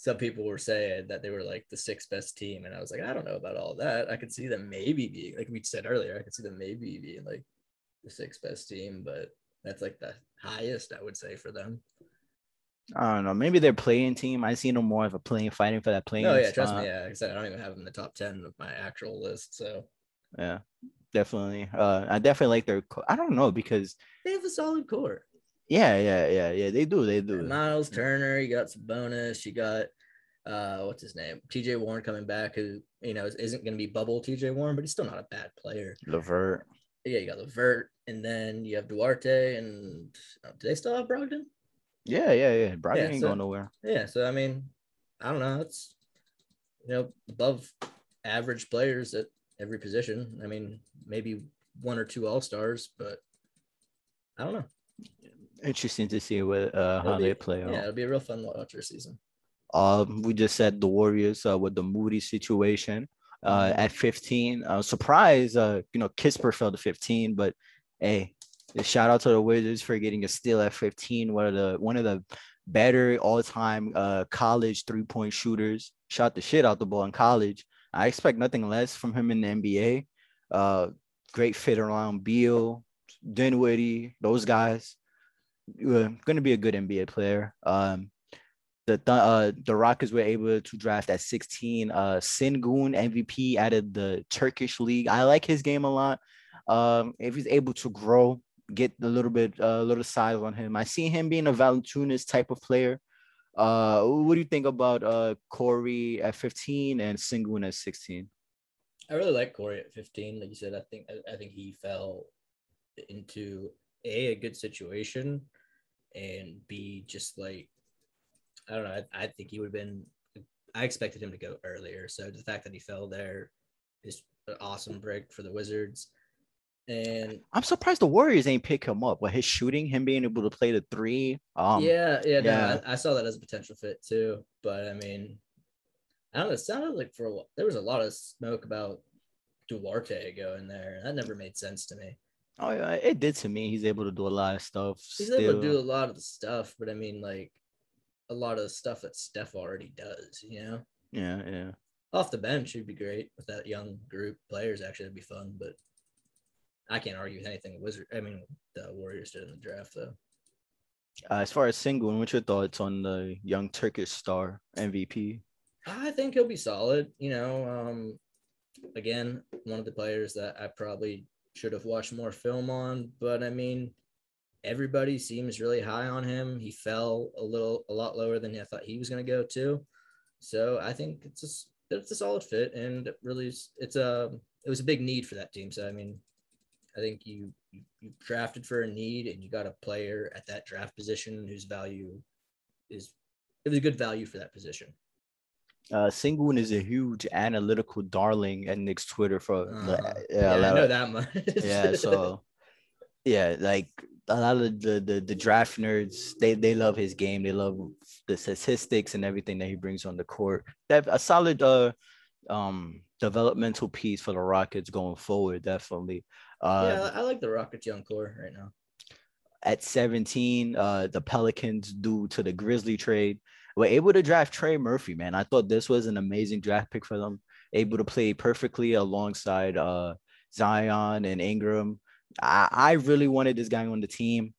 some people were saying that they were like the sixth best team, and I was like, I don't know about all that. I could see them maybe being like we said earlier. I could see them maybe being like the sixth best team, but that's like the highest I would say for them. I don't know. Maybe they're playing team. I see them more of a playing, fighting for that playing. Oh yeah, trust me. Yeah, like I said I don't even have them in the top ten of my actual list. So yeah, definitely. Uh, I definitely like their. I don't know because they have a solid core. Yeah, yeah, yeah, yeah. They do. They do. Miles Turner, you got Sabonis. You got uh, what's his name? TJ Warren coming back, who you know isn't going to be bubble TJ Warren, but he's still not a bad player. LeVert. Yeah, you got LeVert, and then you have Duarte, and oh, do they still have Brogdon? Yeah, yeah, yeah. Brogdon yeah, ain't so, going nowhere. Yeah, so I mean, I don't know. It's you know above average players at every position. I mean, maybe one or two all stars, but I don't know. Interesting to see what uh, how be, they play out. Yeah, it'll be a real fun watcher season. Um, we just said the Warriors uh, with the Moody situation. Uh, Mm-hmm. at 15, uh, surprise. Uh, you know, Kispert fell to 15, but hey, shout out to the Wizards for getting a steal at 15. One of the one of the better all-time uh college three-point shooters. Shot the shit out the ball in college. I expect nothing less from him in the NBA. Uh, great fit around Beal, Dinwiddie, those guys. Uh, going to be a good NBA player. Um, the th- uh, the Rockets were able to draft at 16 uh Sengun MVP out of the Turkish league. I like his game a lot. Um, if he's able to grow, get a little bit a uh, little size on him. I see him being a Valanciunas type of player. Uh, what do you think about uh Corey at 15 and Sengun at 16? I really like Corey at 15. Like you said, I think I, I think he fell into a a good situation and be just like I don't know. I, I think he would have been. I expected him to go earlier, so the fact that he fell there is an awesome break for the Wizards. And I'm surprised the Warriors ain't pick him up. But his shooting, him being able to play the three. Um, yeah, yeah, no, yeah. I, I saw that as a potential fit too. But I mean, I don't know. It sounded like for a while, there was a lot of smoke about Duarte going there. and That never made sense to me. Oh yeah, it did to me. He's able to do a lot of stuff. He's still. able to do a lot of the stuff, but I mean, like a lot of the stuff that Steph already does. You know, Yeah, yeah. off the bench would be great with that young group players. Actually, it'd be fun, but I can't argue with anything the Wizard. I mean, the Warriors did in the draft though. Uh, as far as Sengun, what's your thoughts on the young Turkish star MVP? I think he'll be solid. You know, um, again, one of the players that I probably should have watched more film on, but I mean, everybody seems really high on him. He fell a little, a lot lower than I thought he was going to go to. So I think it's a, it's a solid fit, and it really, it's a, it was a big need for that team. So I mean, I think you you, you drafted for a need, and you got a player at that draft position whose value is it was a good value for that position. Uh, Sengun is a huge analytical darling at Knicks Twitter for the, Uh, yeah, yeah, I know that much. yeah. So yeah, like a lot of the, the the draft nerds, they they love his game. They love the statistics and everything that he brings on the court. Have a solid uh um developmental piece for the Rockets going forward. Definitely. Uh, yeah, I like the Rockets young core right now. at 17, uh, the Pelicans, due to the Grizzly trade, were able to draft Trey Murphy, man. I thought this was an amazing draft pick for them. Able to play perfectly alongside uh, Zion and Ingram. I, I really wanted this guy on the team.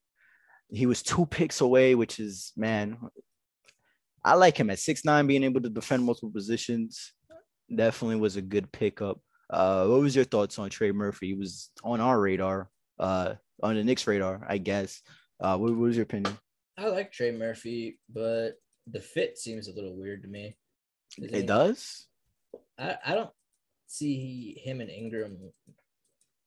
He was two picks away, which is, man, I like him at six nine, being able to defend multiple positions. Definitely was a good pickup. Uh, what was your thoughts on Trey Murphy? He was on our radar, uh, on the Knicks radar, I guess. Uh, what, what was your opinion? I like Trey Murphy, but the fit seems a little weird to me. It does. I, I don't see him and Ingram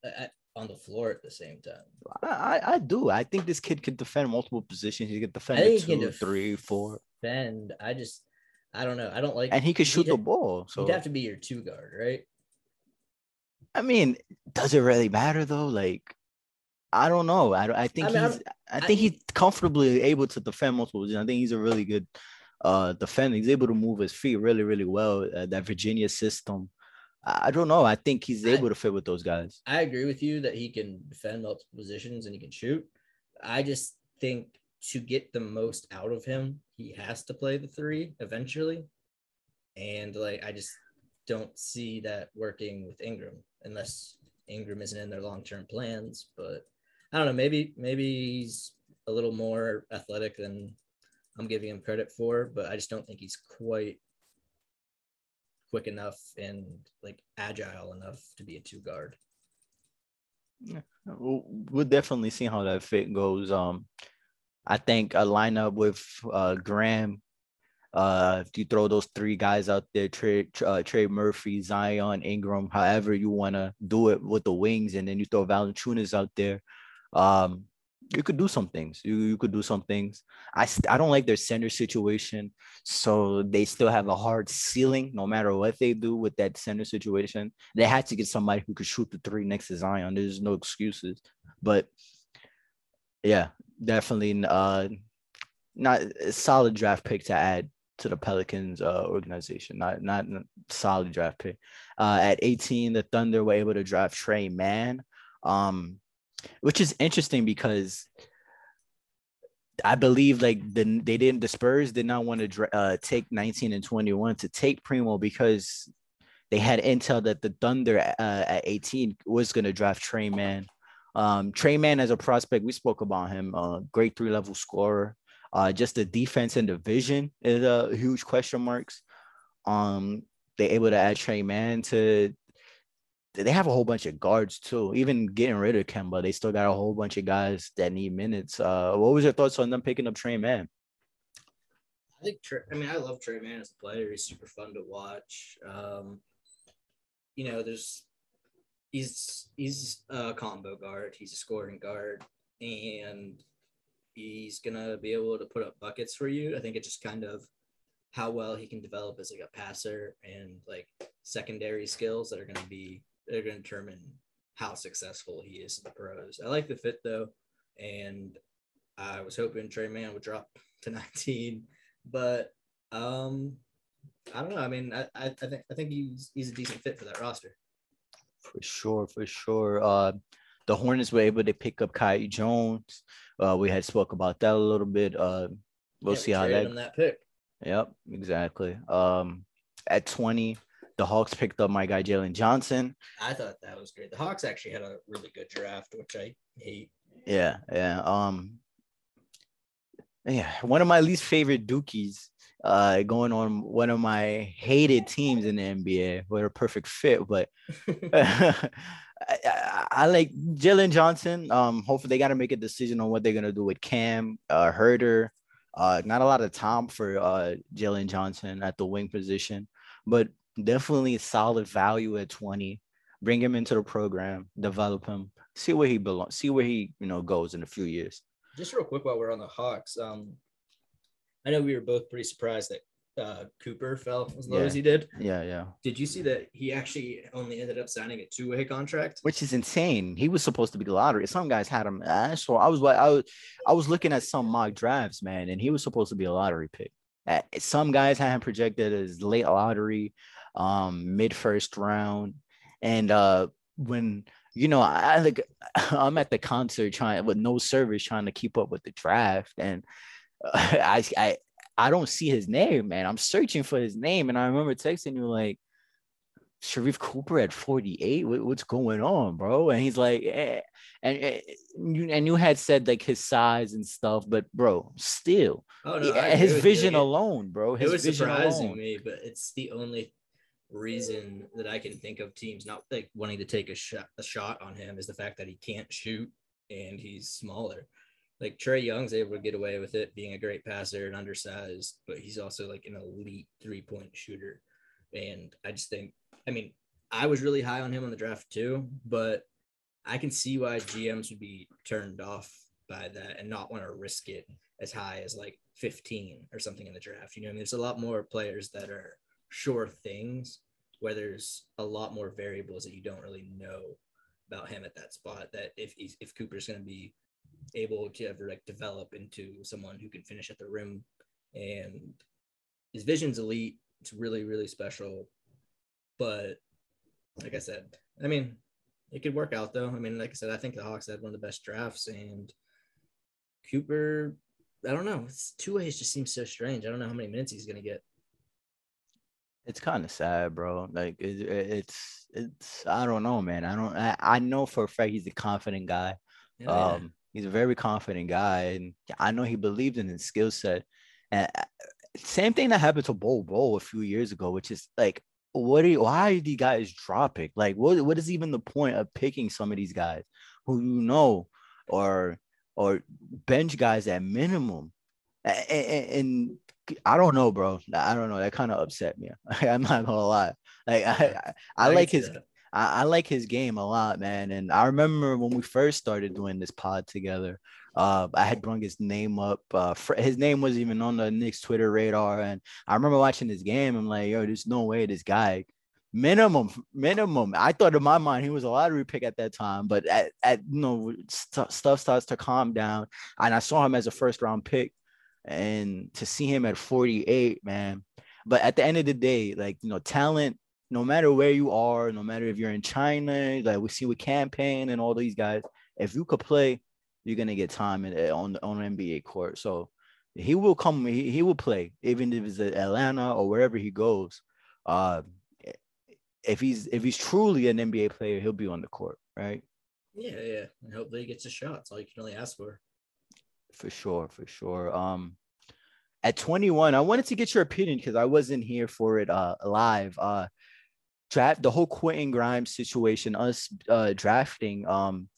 uh, at, on the floor at the same time. I, I, do. I think this kid can defend multiple positions. He can defend I two, he three, four. Defend. I just, I don't know. I don't like. And he could shoot the ball. So he'd have to be your two guard, right? I mean, does it really matter though? Like, I don't know. I, I think I mean, he's. I, I think he's comfortably able to defend multiple positions. I think he's a really good uh defender. He's able to move his feet really, really well. Uh, that Virginia system I don't know. I think he's able I, to fit with those guys. I agree with you that he can defend multiple positions and he can shoot. I just think to get the most out of him, he has to play the three eventually. And like I just don't see that working with Ingram unless Ingram isn't in their long-term plans. But I don't know, maybe maybe he's a little more athletic than I'm giving him credit for, but I just don't think he's quite quick enough and like agile enough to be a two guard. Yeah, we'll, definitely see how that fit goes. Um, I think a lineup with uh Graham. Uh, if you throw those three guys out there, Trey, uh, Trey Murphy, Zion, Ingram, however you want to do it with the wings, and then you throw Valanciunas out there. Um, you could do some things. You, you could do some things. I I don't like their center situation, so they still have a hard ceiling no matter what they do with that center situation. They had to get somebody who could shoot the three next to Zion. There's no excuses. But yeah, definitely uh not a solid draft pick to add to the Pelicans uh, organization. Not not solid draft pick. Uh, at 18, the Thunder were able to draft Tre Mann. Um, which is interesting because I believe like the they didn't the Spurs did not want to uh, take 19 and 21 to take Primo because they had intel that the Thunder uh, at 18 was going to draft Tre Mann. Um, Tre Mann as a prospect, we spoke about him, uh, great three level scorer. Uh, just the defense and the vision is a uh, huge question marks. Um, they able to add Tre Mann to they have a whole bunch of guards too. Even getting rid of Kemba, they still got a whole bunch of guys that need minutes. Uh, what was your thoughts on them picking up Tre Mann? I think I mean I love Tre Mann as a player. He's super fun to watch. Um, you know, there's he's he's a combo guard. He's a scoring guard, and he's gonna be able to put up buckets for you. I think it just kind of how well he can develop as like a passer and like secondary skills that are going to they're going to determine how successful he is in the pros. I like the fit though, and I was hoping Tre Mann would drop [laughs] to 19, but um, I don't know. I mean, I, I, I think I think he's he's a decent fit for that roster. For sure, for sure. Uh, the Hornets were able to pick up Kai Jones. Uh, we had spoke about that a little bit. Uh, we'll yeah, see we how that. that pick. Yep, exactly. Um, at 20, the Hawks picked up my guy Jalen Johnson. I thought that was great. The Hawks actually had a really good draft, which I hate. Yeah, yeah. Um, yeah, one of my least favorite Dookies. Uh, going on one of my hated teams in the NBA. What a perfect fit, but [laughs] [laughs] I, I, I, like Jalen Johnson. Um, hopefully they got to make a decision on what they're gonna do with Cam, uh, Huerter. Uh, not a lot of time for uh Jalen Johnson at the wing position, but definitely solid value at 20. Bring him into the program, develop him, see where he belongs, see where he you know goes in a few years. Just real quick while we're on the Hawks, um, I know we were both pretty surprised that uh, Cooper fell as low yeah. as he did. Yeah, yeah. Did you see that he actually only ended up signing a two-way contract? Which is insane. He was supposed to be the lottery. Some guys had him. I saw. I was like, I was, I was looking at some mock drafts, man, and he was supposed to be a lottery pick. Some guys had him projected as late lottery um, mid first round. And uh, when you know, I like [laughs] I'm at the concert trying with no service trying to keep up with the draft, and [laughs] I I I don't see his name, man. I'm searching for his name, and I remember texting you like, Sharife Cooper at 48. What, what's going on, bro? And he's like, eh. and, and you and you had said like his size and stuff, but bro, still, oh, no, his vision you. alone, bro. His it was vision surprising alone. me, but it's the only reason that I can think of teams not like wanting to take a shot a shot on him is the fact that he can't shoot and he's smaller. Like Trae Young's able to get away with it being a great passer and undersized, but he's also like an elite three point shooter. And I just think, I mean, I was really high on him on the draft too, but I can see why GMs would be turned off by that and not want to risk it as high as like 15 or something in the draft. You know, I mean, there's a lot more players that are sure things where there's a lot more variables that you don't really know about him at that spot. That if he's, if Cooper's going to be able to ever like develop into someone who can finish at the rim, and his vision's elite. It's really really special, but like I said, I mean, it could work out though. I mean, like I said, I think the Hawks had one of the best drafts, and Cooper. I don't know. It's two ways just seems so strange. I don't know how many minutes he's gonna get. It's kind of sad, bro. Like it, it's it's I don't know, man. I don't I, I know for a fact he's a confident guy. Yeah, um, yeah. he's a very confident guy, and I know he believed in his skill set. And uh, same thing that happened to Bol Bol a few years ago, which is like, what are you, why are these guys dropping? Like, what what is even the point of picking some of these guys who you know or or bench guys at minimum? And, and, I don't know, bro. I don't know. That kind of upset me. [laughs] I'm not gonna lie. Like I, I, I like his, I, I, like his game a lot, man. And I remember when we first started doing this pod together. Uh, I had brought his name up. Uh, his name wasn't even on the Knicks Twitter radar, and I remember watching this game. I'm like, yo, there's no way this guy minimum minimum i thought in my mind he was a lottery pick at that time but at, at you know st- stuff starts to calm down and i saw him as a first round pick and to see him at 48, man. But at the end of the day, like you know, talent, no matter where you are, no matter if you're in China, like we see with Cam Payne and all these guys, if you could play, you're gonna get time in, on the on NBA court. So he will come, he, he will play, even if it's Atlanta or wherever he goes. Uh, if he's if he's truly an NBA player, he'll be on the court, right? Yeah, yeah. And hopefully he gets a shot. That's all you can really ask for for sure, for sure. Um, at 21, I wanted to get your opinion because I wasn't here for it uh live. Uh, draft the whole Quentin Grimes situation, us uh drafting. Um,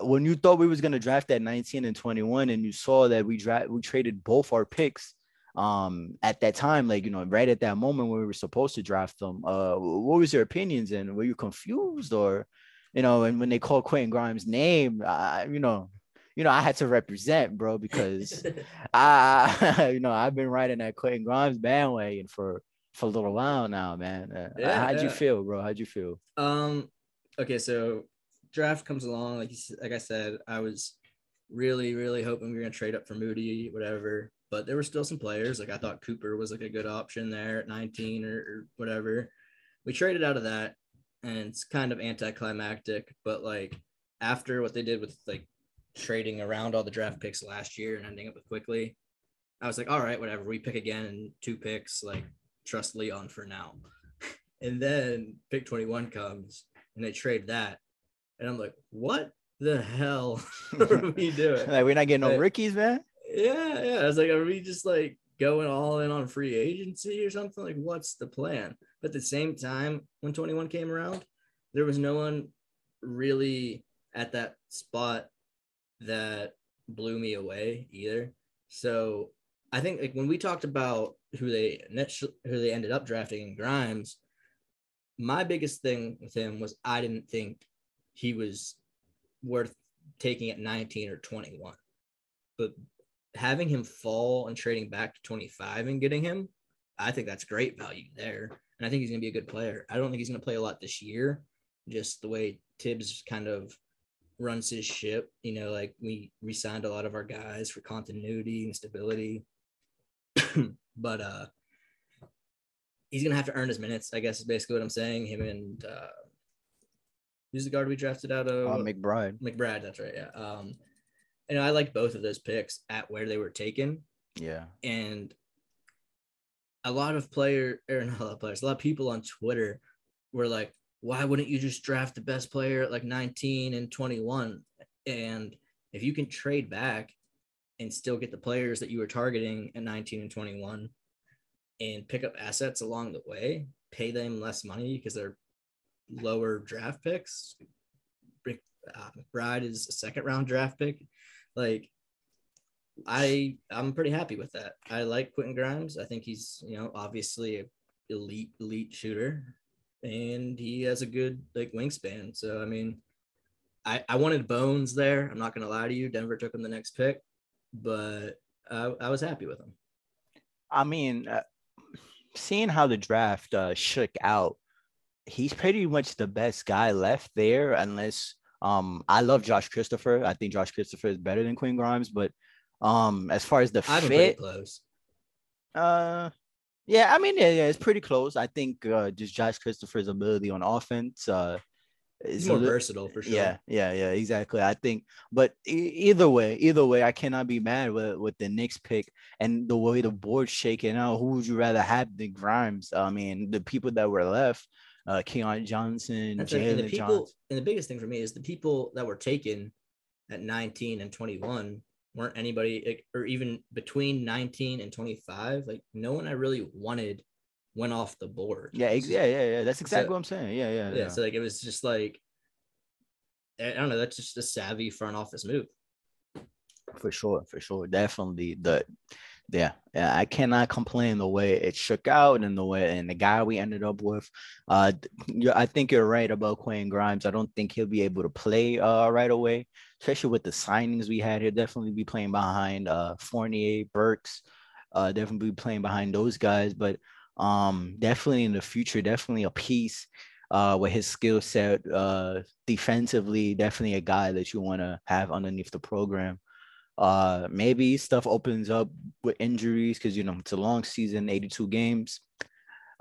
when you thought we was gonna draft at 19 and 21, and you saw that we draft we traded both our picks um at that time like you know right at that moment when we were supposed to draft them uh what was your opinions and were you confused or you know and when they called quentin grimes name uh, you know you know, I had to represent, bro, because [laughs] I, [laughs] you know, I've been riding that Quentin Grimes bandwagon for for a little while now, man. Uh, yeah, how'd yeah. you feel, bro? How'd you feel? Um, okay, so draft comes along, like you, like I said, I was really, really hoping we were gonna trade up for Moody, whatever. But there were still some players. Like I thought Cooper was like a good option there at 19 or, or whatever. We traded out of that, and it's kind of anticlimactic. But like after what they did with like trading around all the draft picks last year and ending up with Quickley, I was like, all right, whatever. We pick again and two picks, like trust Leon for now. [laughs] and then pick 21 comes and they trade that. And I'm like, what the hell [laughs] are [laughs] we doing? like, we're not getting like, no rookies, man. Yeah, yeah. I was like, are we just like going all in on free agency or something? Like, what's the plan? But at the same time, when 21 came around, there was no one really at that spot that blew me away either. So I think like when we talked about who they who they ended up drafting in Grimes, my biggest thing with him was I didn't think he was worth taking at 19 or 21. But having him fall and trading back to 25 and getting him, I think that's great value there. And I think he's going to be a good player. I don't think he's going to play a lot this year, just the way Thibs kind of runs his ship. You know, like we re-signed a lot of our guys for continuity and stability. [clears throat] but uh he's gonna have to earn his minutes, I guess is basically what I'm saying. Him and uh who's the guard we drafted out of uh, McBride. McBride, that's right. Yeah. Um and I liked both of those picks at where they were taken. Yeah. And a lot of player or not a lot of players, a lot of people on Twitter were like, why wouldn't you just draft the best player at like 19 and 21? And if you can trade back and still get the players that you were targeting at 19 and 21 and pick up assets along the way, pay them less money because they're lower draft picks. Uh, McBride is a second round draft pick. Like, I I'm pretty happy with that. I like Quentin Grimes. I think he's you know obviously a elite elite shooter, and he has a good like wingspan. So I mean, I I wanted Bones there. I'm not gonna lie to you. Denver took him the next pick, but I, I was happy with him. I mean, uh, seeing how the draft uh, shook out, he's pretty much the best guy left there, unless um I love Josh Christopher. I think Josh Christopher is better than Quinn Grimes, but um as far as the pretty fit, close. uh yeah, I mean yeah, yeah, it's pretty close. I think uh just Josh Christopher's ability on offense uh is more a li- versatile for sure. Yeah, yeah, yeah, exactly. I think, but e- either way, either way, I cannot be mad with with the Knicks pick and the way the board's shaking out. Who would you rather have than Grimes? I mean, the people that were left, uh, Keon Johnson, That's right. And the Jalen people, Johnson. and the biggest thing for me is the people that were taken at 19 and 21 weren't anybody, or even between 19 and 25. Like no one I really wanted went off the board. Yeah, yeah, yeah, yeah. That's exactly So- what I'm saying. Yeah, yeah, yeah. yeah. So like it was just like, I don't know. That's just a savvy front office move. for sure, for sure, definitely. The yeah, yeah, I cannot complain the way it shook out and the way and the guy we ended up with. Uh, I think you're right about Quinn Grimes. I don't think he'll be able to play uh right away, especially with the signings we had. He'll definitely be playing behind uh Fournier, Burks, uh, definitely be playing behind those guys. But um, definitely in the future, definitely a piece. Uh, with his skill set, uh, defensively, definitely a guy that you want to have underneath the program. Uh, maybe stuff opens up with injuries because you know it's a long season, 82 games.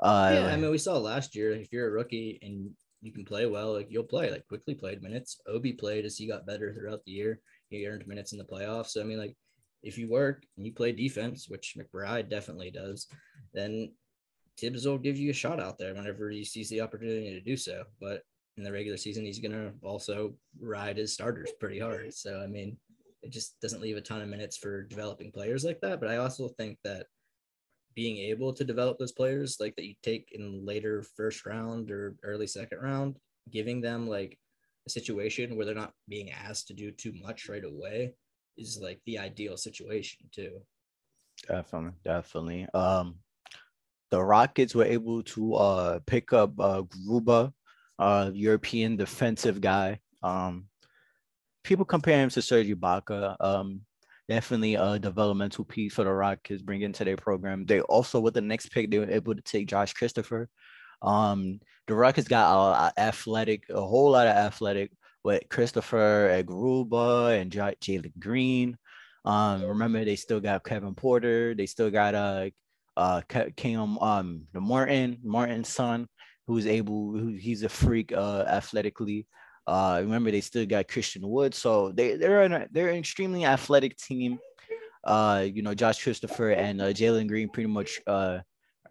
Uh, yeah, I mean, we saw last year. If you're a rookie and you can play well, like you'll play. Like Quickley played minutes. Obi played as he got better throughout the year. He earned minutes in the playoffs. So I mean, like if you work and you play defense, which McBride definitely does, then Thibs will give you a shot out there whenever he sees the opportunity to do so. But in the regular season, he's gonna also ride his starters pretty hard. So I mean, it just doesn't leave a ton of minutes for developing players like that. But I also think that being able to develop those players like that you take in later first round or early second round, giving them like a situation where they're not being asked to do too much right away is like the ideal situation too. Definitely, definitely. Um, the Rockets were able to uh pick up uh Garuba, uh European defensive guy. Um, people compare him to Serge Ibaka. Um, definitely a developmental piece for the Rockets bring into their program. They also with the next pick they were able to take Josh Christopher. Um, the Rockets got a, a athletic, a whole lot of athletic with Christopher and Garuba and J- Jalen Green. Um, remember they still got Kevin Porter. They still got uh uh Cam um the Martin Martin's son who's able who he's a freak uh athletically. Uh, remember they still got Christian Wood, so they they're an, they're an extremely athletic team. Uh, you know Josh Christopher and uh, Jalen Green pretty much uh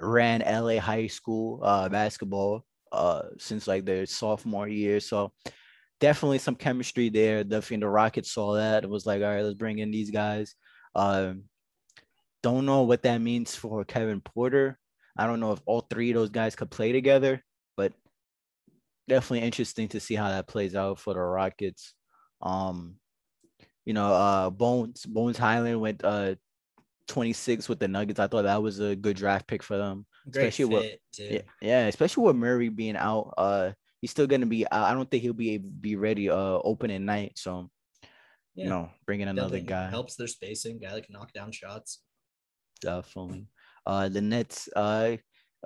ran LA high school uh basketball uh since like their sophomore year, so definitely some chemistry there. Definitely the Rockets saw that. It was like, all right, let's bring in these guys. Um, don't know what that means for Kevin Porter. I don't know if all three of those guys could play together, definitely interesting to see how that plays out for the Rockets. Um, you know, uh, Bones Bones Hyland went uh 26 with the Nuggets. I thought that was a good draft pick for them. Great Especially with- fit too. Yeah, yeah, especially with Murray being out. Uh, he's still gonna be. I I don't think he'll be able be ready. Uh, opening night. So, Yeah. you know, bringing another Building guy. helps their spacing. Guy that can knock down shots. Definitely. Uh, the Nets. Uh,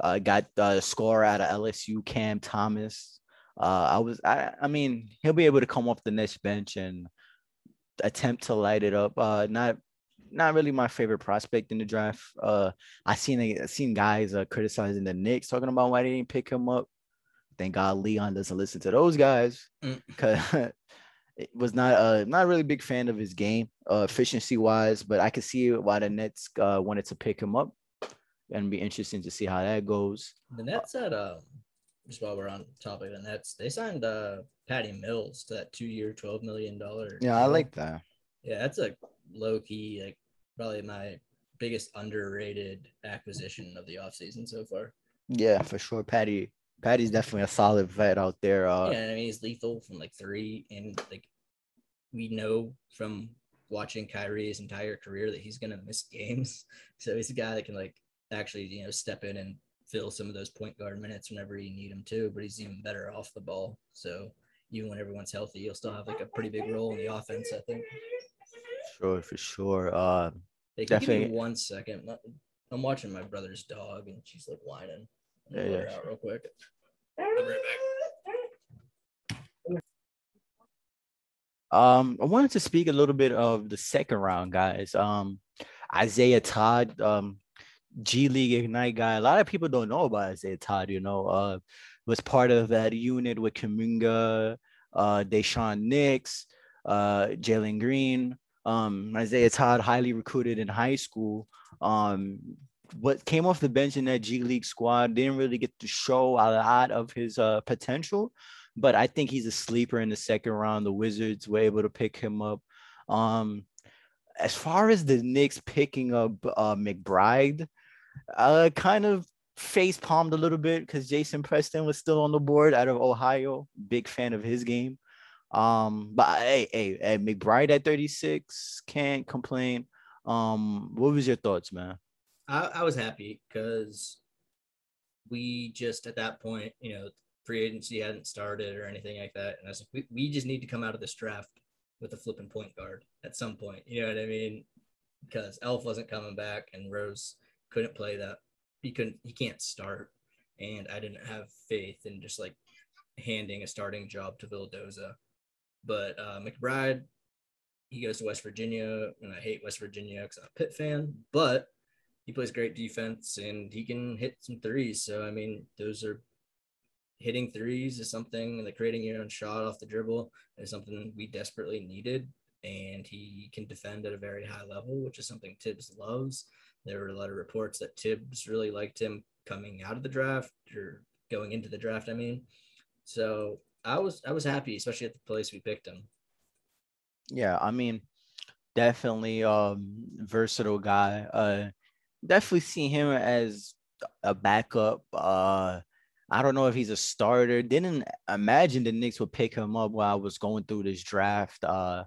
uh got uh score out of LSU. Cam Thomas. Uh, I was. I. I mean, he'll be able to come off the Nets bench and attempt to light it up. Uh, not. Not really my favorite prospect in the draft. Uh, I seen I seen guys uh, criticizing the Knicks, talking about why they didn't pick him up. Thank God Leon doesn't listen to those guys Mm. [laughs] because it was not uh not really big fan of his game uh efficiency wise, but I could see why the Nets uh wanted to pick him up and be interesting to see how that goes. The Nets had um just while we're on topic and that's they signed uh Patty Mills to that two year, twelve million dollar. Yeah, I like that. Yeah, that's a low key, like probably my biggest underrated acquisition of the offseason so far. Yeah, for sure. Patty Patty's definitely a solid vet out there. Uh, yeah, I mean he's lethal from like three, and like we know from watching Kyrie his entire career that he's gonna miss games. [laughs] So he's a guy that can like actually you know step in and fill some of those point guard minutes whenever you need him to. But he's even better off the ball. So even when everyone's healthy, he'll still have like a pretty big role in the offense. I think. Sure, for sure. Uh, can you give me one second? I'm watching my brother's dog and she's like whining. Yeah, yeah. Out real quick. I'll be right back. Um, I wanted to speak a little bit of the second round, guys. Um, Isaiah Todd, um, G League Ignite guy. A lot of people don't know about Isaiah Todd. You know, uh, was part of that unit with Kuminga, uh, Daishen Nix, uh, Jalen Green. Um, Isaiah Todd, highly recruited in high school. Um, what came off the bench in that G League squad didn't really get to show a lot of his uh, potential, but I think he's a sleeper in the second round. The Wizards were able to pick him up. Um, as far as the Knicks picking up uh, McBride, uh, kind of face palmed a little bit because Jason Preston was still on the board out of Ohio. Big fan of his game. Um, but hey, hey, hey, McBride at 36 can't complain. Um, what was your thoughts, man? I, I was happy because we just at that point, you know, free agency hadn't started or anything like that. And I was like, we, we just need to come out of this draft with a flipping point guard at some point. You know what I mean? Because Elf wasn't coming back and Rose couldn't play that. He couldn't, he can't start. And I didn't have faith in just like handing a starting job to Vildoza. But uh, McBride, he goes to West Virginia, and I hate West Virginia because I'm a Pitt fan, but he plays great defense and he can hit some threes. So I mean, those are hitting threes is something like creating your own shot off the dribble is something we desperately needed. And he can defend at a very high level, which is something Thibs loves. There were a lot of reports that Thibs really liked him coming out of the draft or going into the draft. I mean, so I was I was happy, especially at the place we picked him. Yeah, I mean, definitely um versatile guy. Uh definitely see him as a backup. Uh I don't know if he's a starter. Didn't imagine the Knicks would pick him up while I was going through this draft. Uh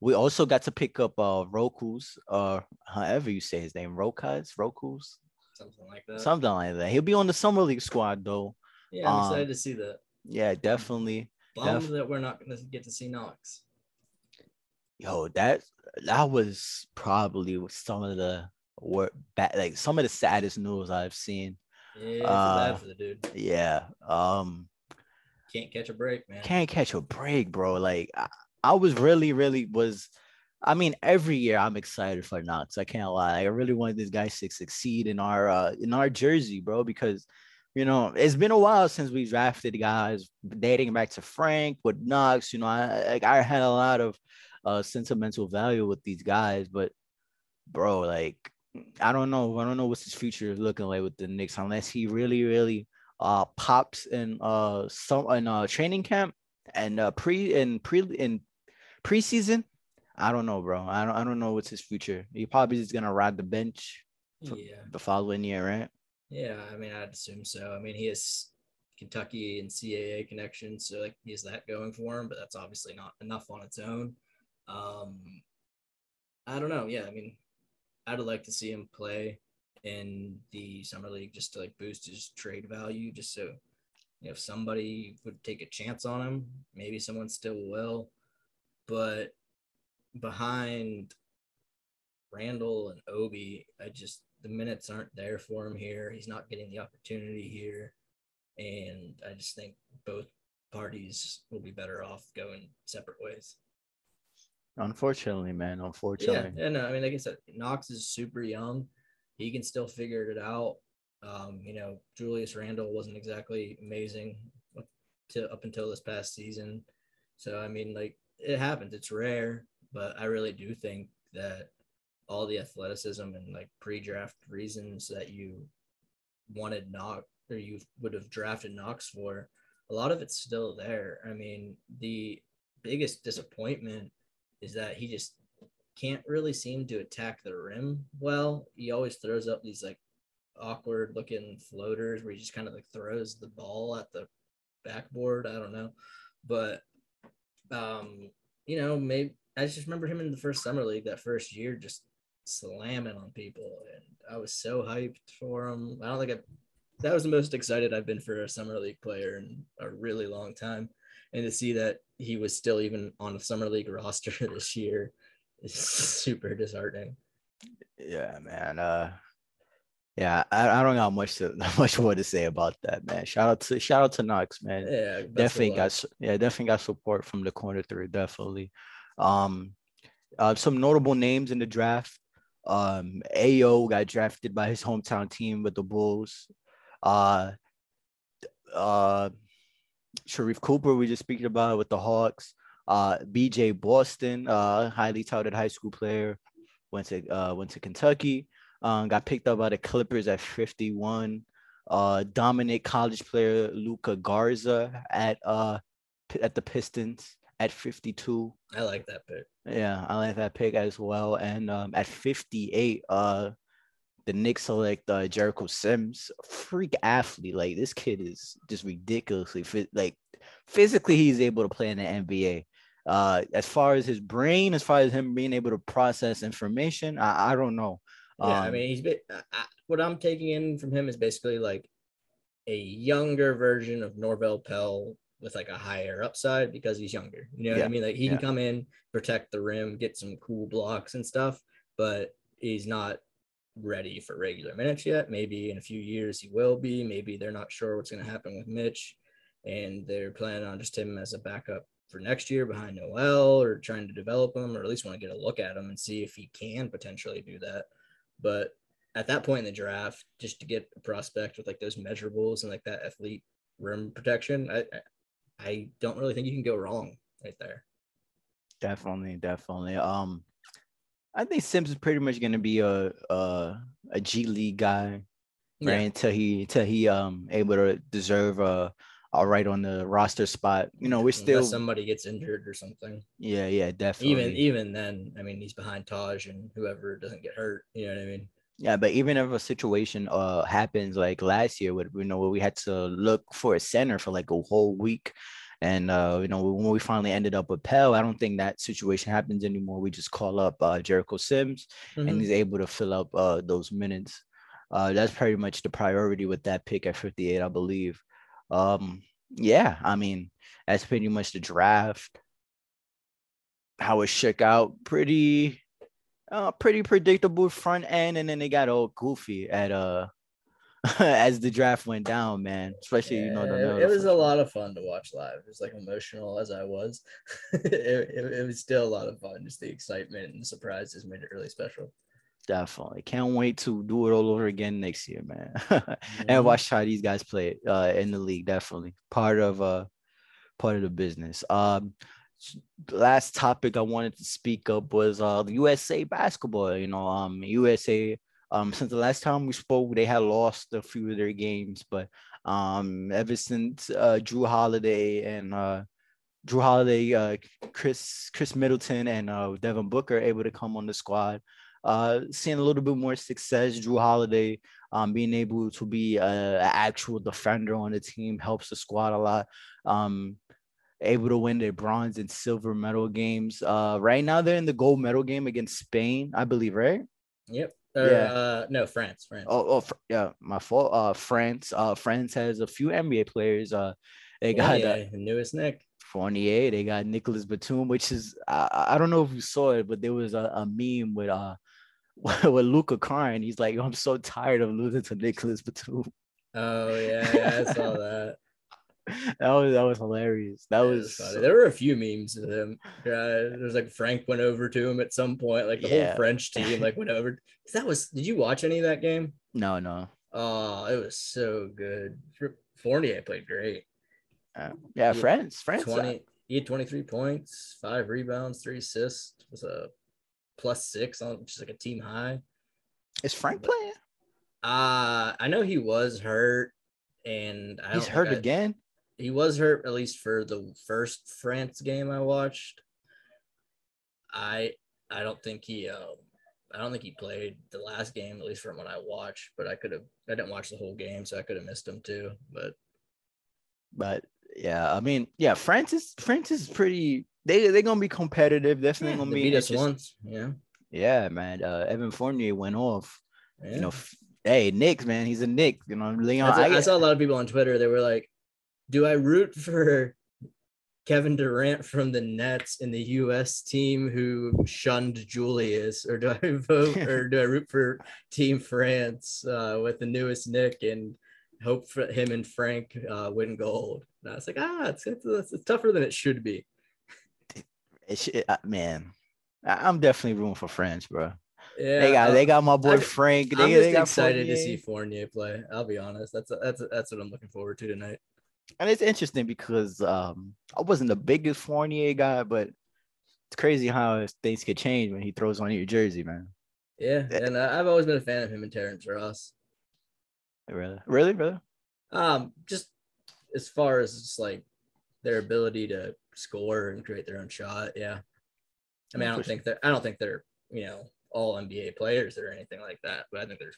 we also got to pick up uh Roku's, uh however you say his name, Rokas, Roku's. Something like that. Something like that. He'll be on the summer league squad though. Yeah, I'm um, excited to see that. Yeah, definitely. Bummed def- that we're not going to get to see Knox. Yo, that that was probably some of the work bad, like some of the saddest news I've seen. Yeah, uh, bad for the dude. Yeah. Um. Can't catch a break, man. Can't catch a break, bro. Like I, I was really, really was. I mean, every year I'm excited for Knox. I can't lie. I really wanted this guy to succeed in our uh, in our jersey, bro, because you know, it's been a while since we drafted guys dating back to Frank with Knox. You know, I I had a lot of uh, sentimental value with these guys, but bro, like I don't know. I don't know what's his future is looking like with the Knicks unless he really, really uh pops in uh some in uh training camp and uh pre in pre in preseason. I don't know, bro. I don't I don't know what's his future. He probably just gonna ride the bench yeah. the following year, right? Yeah, I mean, I'd assume so. I mean, he has Kentucky and CAA connections, so like he has that going for him, but that's obviously not enough on its own. Um, I don't know. Yeah, I mean, I'd like to see him play in the summer league just to like boost his trade value, just so if somebody would take a chance on him, maybe someone still will. But behind Randle and Obi, I just the minutes aren't there for him here. He's not getting the opportunity here. And I just think both parties will be better off going separate ways. Unfortunately, man. Unfortunately. Yeah, and I mean, like I said, Knox is super young. He can still figure it out. Um, you know, Julius Randle wasn't exactly amazing to up until this past season. So I mean, like it happens. It's rare, but I really do think that all the athleticism and like pre-draft reasons that you wanted Knox or you would have drafted Knox for, a lot of it's still there. I mean, the biggest disappointment is that he just can't really seem to attack the rim well. He always throws up these like awkward looking floaters where he just kind of like throws the ball at the backboard. I don't know. But um, you know, maybe I just remember him in the first summer league that first year just slamming on people and I was so hyped for him. I don't think I that was the most excited I've been for a summer league player in a really long time. And to see that he was still even on a summer league [laughs] roster this year is super disheartening. Yeah, man. Uh yeah, I, I don't got much to [laughs] much more to say about that, man. Shout out to shout out to Knox, man. Yeah, definitely got yeah, definitely got support from the corner three, definitely. Um uh, some notable names in the draft. Um Ayo got drafted by his hometown team with the Bulls. Uh uh Sharife Cooper, we just speaking about with the Hawks. Uh, BJ Boston, uh, highly touted high school player, went to uh, went to Kentucky. Um, got picked up by the Clippers at 51. Uh, dominant college player Luka Garza at uh at the Pistons at 52. I like that pick. Yeah, I like that pick as well. And um, at 58, uh, the Knicks select uh, Jericho Sims, freak athlete. Like this kid is just ridiculously fit. Like physically, he's able to play in the NBA. Uh, as far as his brain, as far as him being able to process information, I, I don't know. Yeah, um, I mean, he's been, I, what I'm taking in from him is basically like a younger version of Norvel Pelle with like a higher upside because he's younger. You know yeah, what I mean? Like he yeah. can come in, protect the rim, get some cool blocks and stuff, but he's not ready for regular minutes yet. Maybe in a few years he will be. Maybe they're not sure what's going to happen with Mitch, and they're planning on just him as a backup for next year behind Noel, or trying to develop him, or at least want to get a look at him and see if he can potentially do that. But at that point in the draft, just to get a prospect with like those measurables and like that athlete rim protection, I I don't really think you can go wrong right there. Definitely, definitely. Um, I think Sims is pretty much going to be a, a a G League guy, right? Yeah. Until he until he um able to deserve a a right on the roster spot. You know, we're still Unless somebody gets injured or something. Yeah, yeah, definitely. Even even then, I mean, he's behind Taj and whoever doesn't get hurt. You know what I mean? Yeah, but even if a situation uh happens like last year, with you know, where we had to look for a center for like a whole week and uh, you know, when we finally ended up with Pelle, I don't think that situation happens anymore. We just call up uh, Jericho Sims, mm-hmm. and he's able to fill up uh, those minutes. Uh, that's pretty much the priority with that pick at 58, I believe. Um, yeah, I mean, that's pretty much the draft. How it shook out, pretty, uh, pretty predictable front end, and then they got all goofy at uh [laughs] as the draft went down, man. Especially yeah, you know, the, it was a lot of fun to watch live. It was like emotional as I was. [laughs] it, it, it, was still a lot of fun. Just the excitement and the surprises made it really special. Definitely can't wait to do it all over again next year, man. mm-hmm. [laughs] and watch how these guys play uh, in the league. Definitely part of uh part of the business. Um, last topic I wanted to speak up was uh the USA basketball. You know, um, USA um, since the last time we spoke, they had lost a few of their games, but um, ever since uh, Jrue Holiday and uh, Jrue Holiday, uh, Khris Khris Middleton, and uh, Devin Booker able to come on the squad, uh, seeing a little bit more success. Jrue Holiday um, being able to be an actual defender on the team helps the squad a lot. Um, able to win their bronze and silver medal games. Uh, right now they're in the gold medal game against Spain, I believe, right? Yep. Or, yeah. Uh, no, France. France. Oh, oh, yeah. My fault. Uh, France. Uh, France has a few NBA players. Uh, they got uh, newest Knick Fournier. They got Nicolas Batum, which is I, I don't know if you saw it, but there was a, a meme with uh [laughs] with Luka crying. He's like, I'm so tired of losing to Nicolas Batum. Oh yeah, yeah I saw [laughs] that. that was that was hilarious. That was, was there were a few memes of him. Yeah, there's like Frank went over to him at some point, like the yeah. whole French team like went over. [laughs] That was. Did you watch any of that game? No, no. Oh, it was so good. Fournier played great. Uh, yeah, friends, friends. Uh, 20, he had 23 points, five rebounds, three assists. Was a plus six on, which is like a team high. Is Frank playing? Uh, I know he was hurt and I he's hurt I- again. he was hurt at least for the first France game I watched. I I don't think he uh, I don't think he played the last game at least from what I watched, but I could have I didn't watch the whole game so I could have missed him too. But But yeah, I mean, yeah, France is France is pretty. They they're gonna be competitive. Definitely yeah, gonna be beat us interest- once. Yeah, Yeah, man. Uh, Evan Fournier went off. yeah. You know, f- hey, Knicks, man. He's a Knick. You know, Leon. I, saw, I, I saw a lot of people on Twitter. They were like, "Do I root for Kevin Durant from the Nets in the U.S. team who shunned Julius, or do I [laughs] vote, [laughs] or do I root for Team France uh, with the newest Knick and hope for him and Frank uh, win gold?" And I was like, "Ah, it's, it's, it's tougher than it should be." Uh, man, I, I'm definitely rooting for France, bro. Yeah, they got uh, they got my boy I'm- Frank. They, I'm they just got excited to see Fournier play. I'll be honest. That's that's that's what I'm looking forward to tonight. and it's interesting because um I wasn't the biggest Fournier guy, but it's crazy how things could change when he throws on your jersey, man. Yeah, and I- I've always been a fan of him and Terrence Ross. Really, really, really. Um, just as far as just like their ability to score and create their own shot. Yeah. I mean, I don't think they're I don't think they're, you know, all NBA players or anything like that, but I think they're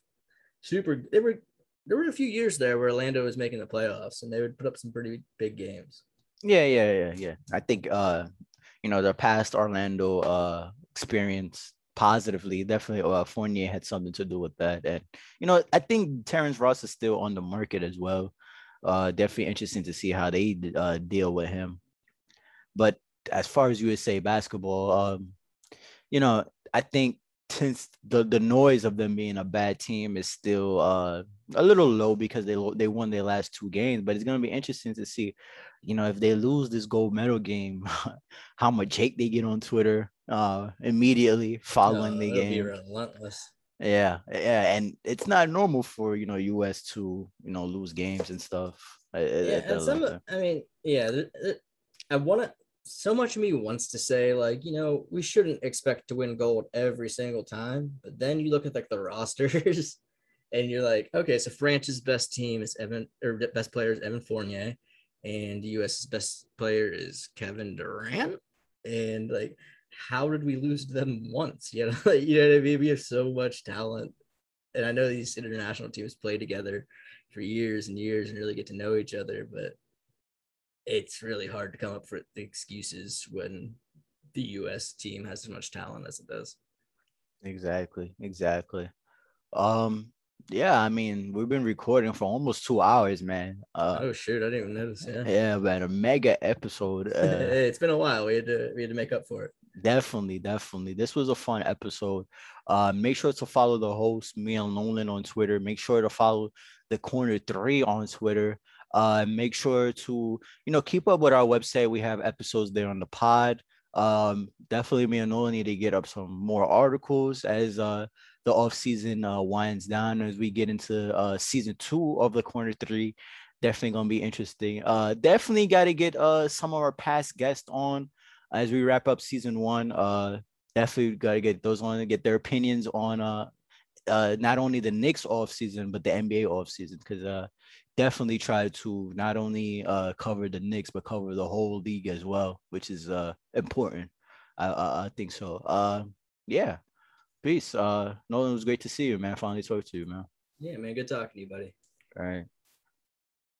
super they were there were a few years there where Orlando was making the playoffs and they would put up some pretty big games. Yeah, yeah, yeah, yeah. I think uh, you know, the past Orlando uh experience positively, definitely uh Fournier had something to do with that. And you know, I think Terrence Ross is still on the market as well. Uh definitely interesting to see how they uh deal with him. But as far as USA basketball, um, you know, I think since the the noise of them being a bad team is still uh a little low because they they won their last two games, but it's gonna be interesting to see you know, if they lose this gold medal game, [laughs] how much hate they get on Twitter uh immediately following Uh, the game. relentless. Yeah, yeah, and it's not normal for you know US to you know lose games and stuff. yeah, and some. I mean, yeah, I want to. So much of me wants to say like, you know, we shouldn't expect to win gold every single time, but then you look at like the [laughs] rosters, and you're like, okay, so France's best team is Evan, or best player is Evan Fournier, and the U.S.'s best player is Kevin Durant, and like, how did we lose them once? You know, [laughs] you know what I mean? We have so much talent, and I know these international teams play together for years and years and really get to know each other, but it's really hard to come up with the excuses when the US team has as much talent as it does. Exactly, exactly. Um, yeah, I mean, we've been recording for almost two hours, man. Uh, oh shoot, I didn't even notice. Yeah. yeah, man, a mega episode. [laughs] Uh, it's been a while. We had to we had to make up for it. Definitely, definitely. This was a fun episode. Uh, make sure to follow the host, me and Nolan on Twitter. Make sure to follow the corner three on Twitter. Uh, make sure to, you know, keep up with our website. We have episodes there on the pod. Um, definitely me and Nolan need to get up some more articles as uh the off season uh winds down as we get into uh season two of the corner three. Definitely gonna be interesting. Uh definitely gotta get uh some of our past guests on as we wrap up season one. Uh, definitely got to get those on and get their opinions on uh, uh, not only the Knicks off season but the NBA off season because uh, definitely try to not only uh cover the Knicks but cover the whole league as well, which is uh important. I I, I think so. Uh, yeah. Peace. Uh, Nolan, it was great to see you, man. Finally spoke to you, man. Yeah, man. Good talking to you, buddy. All right.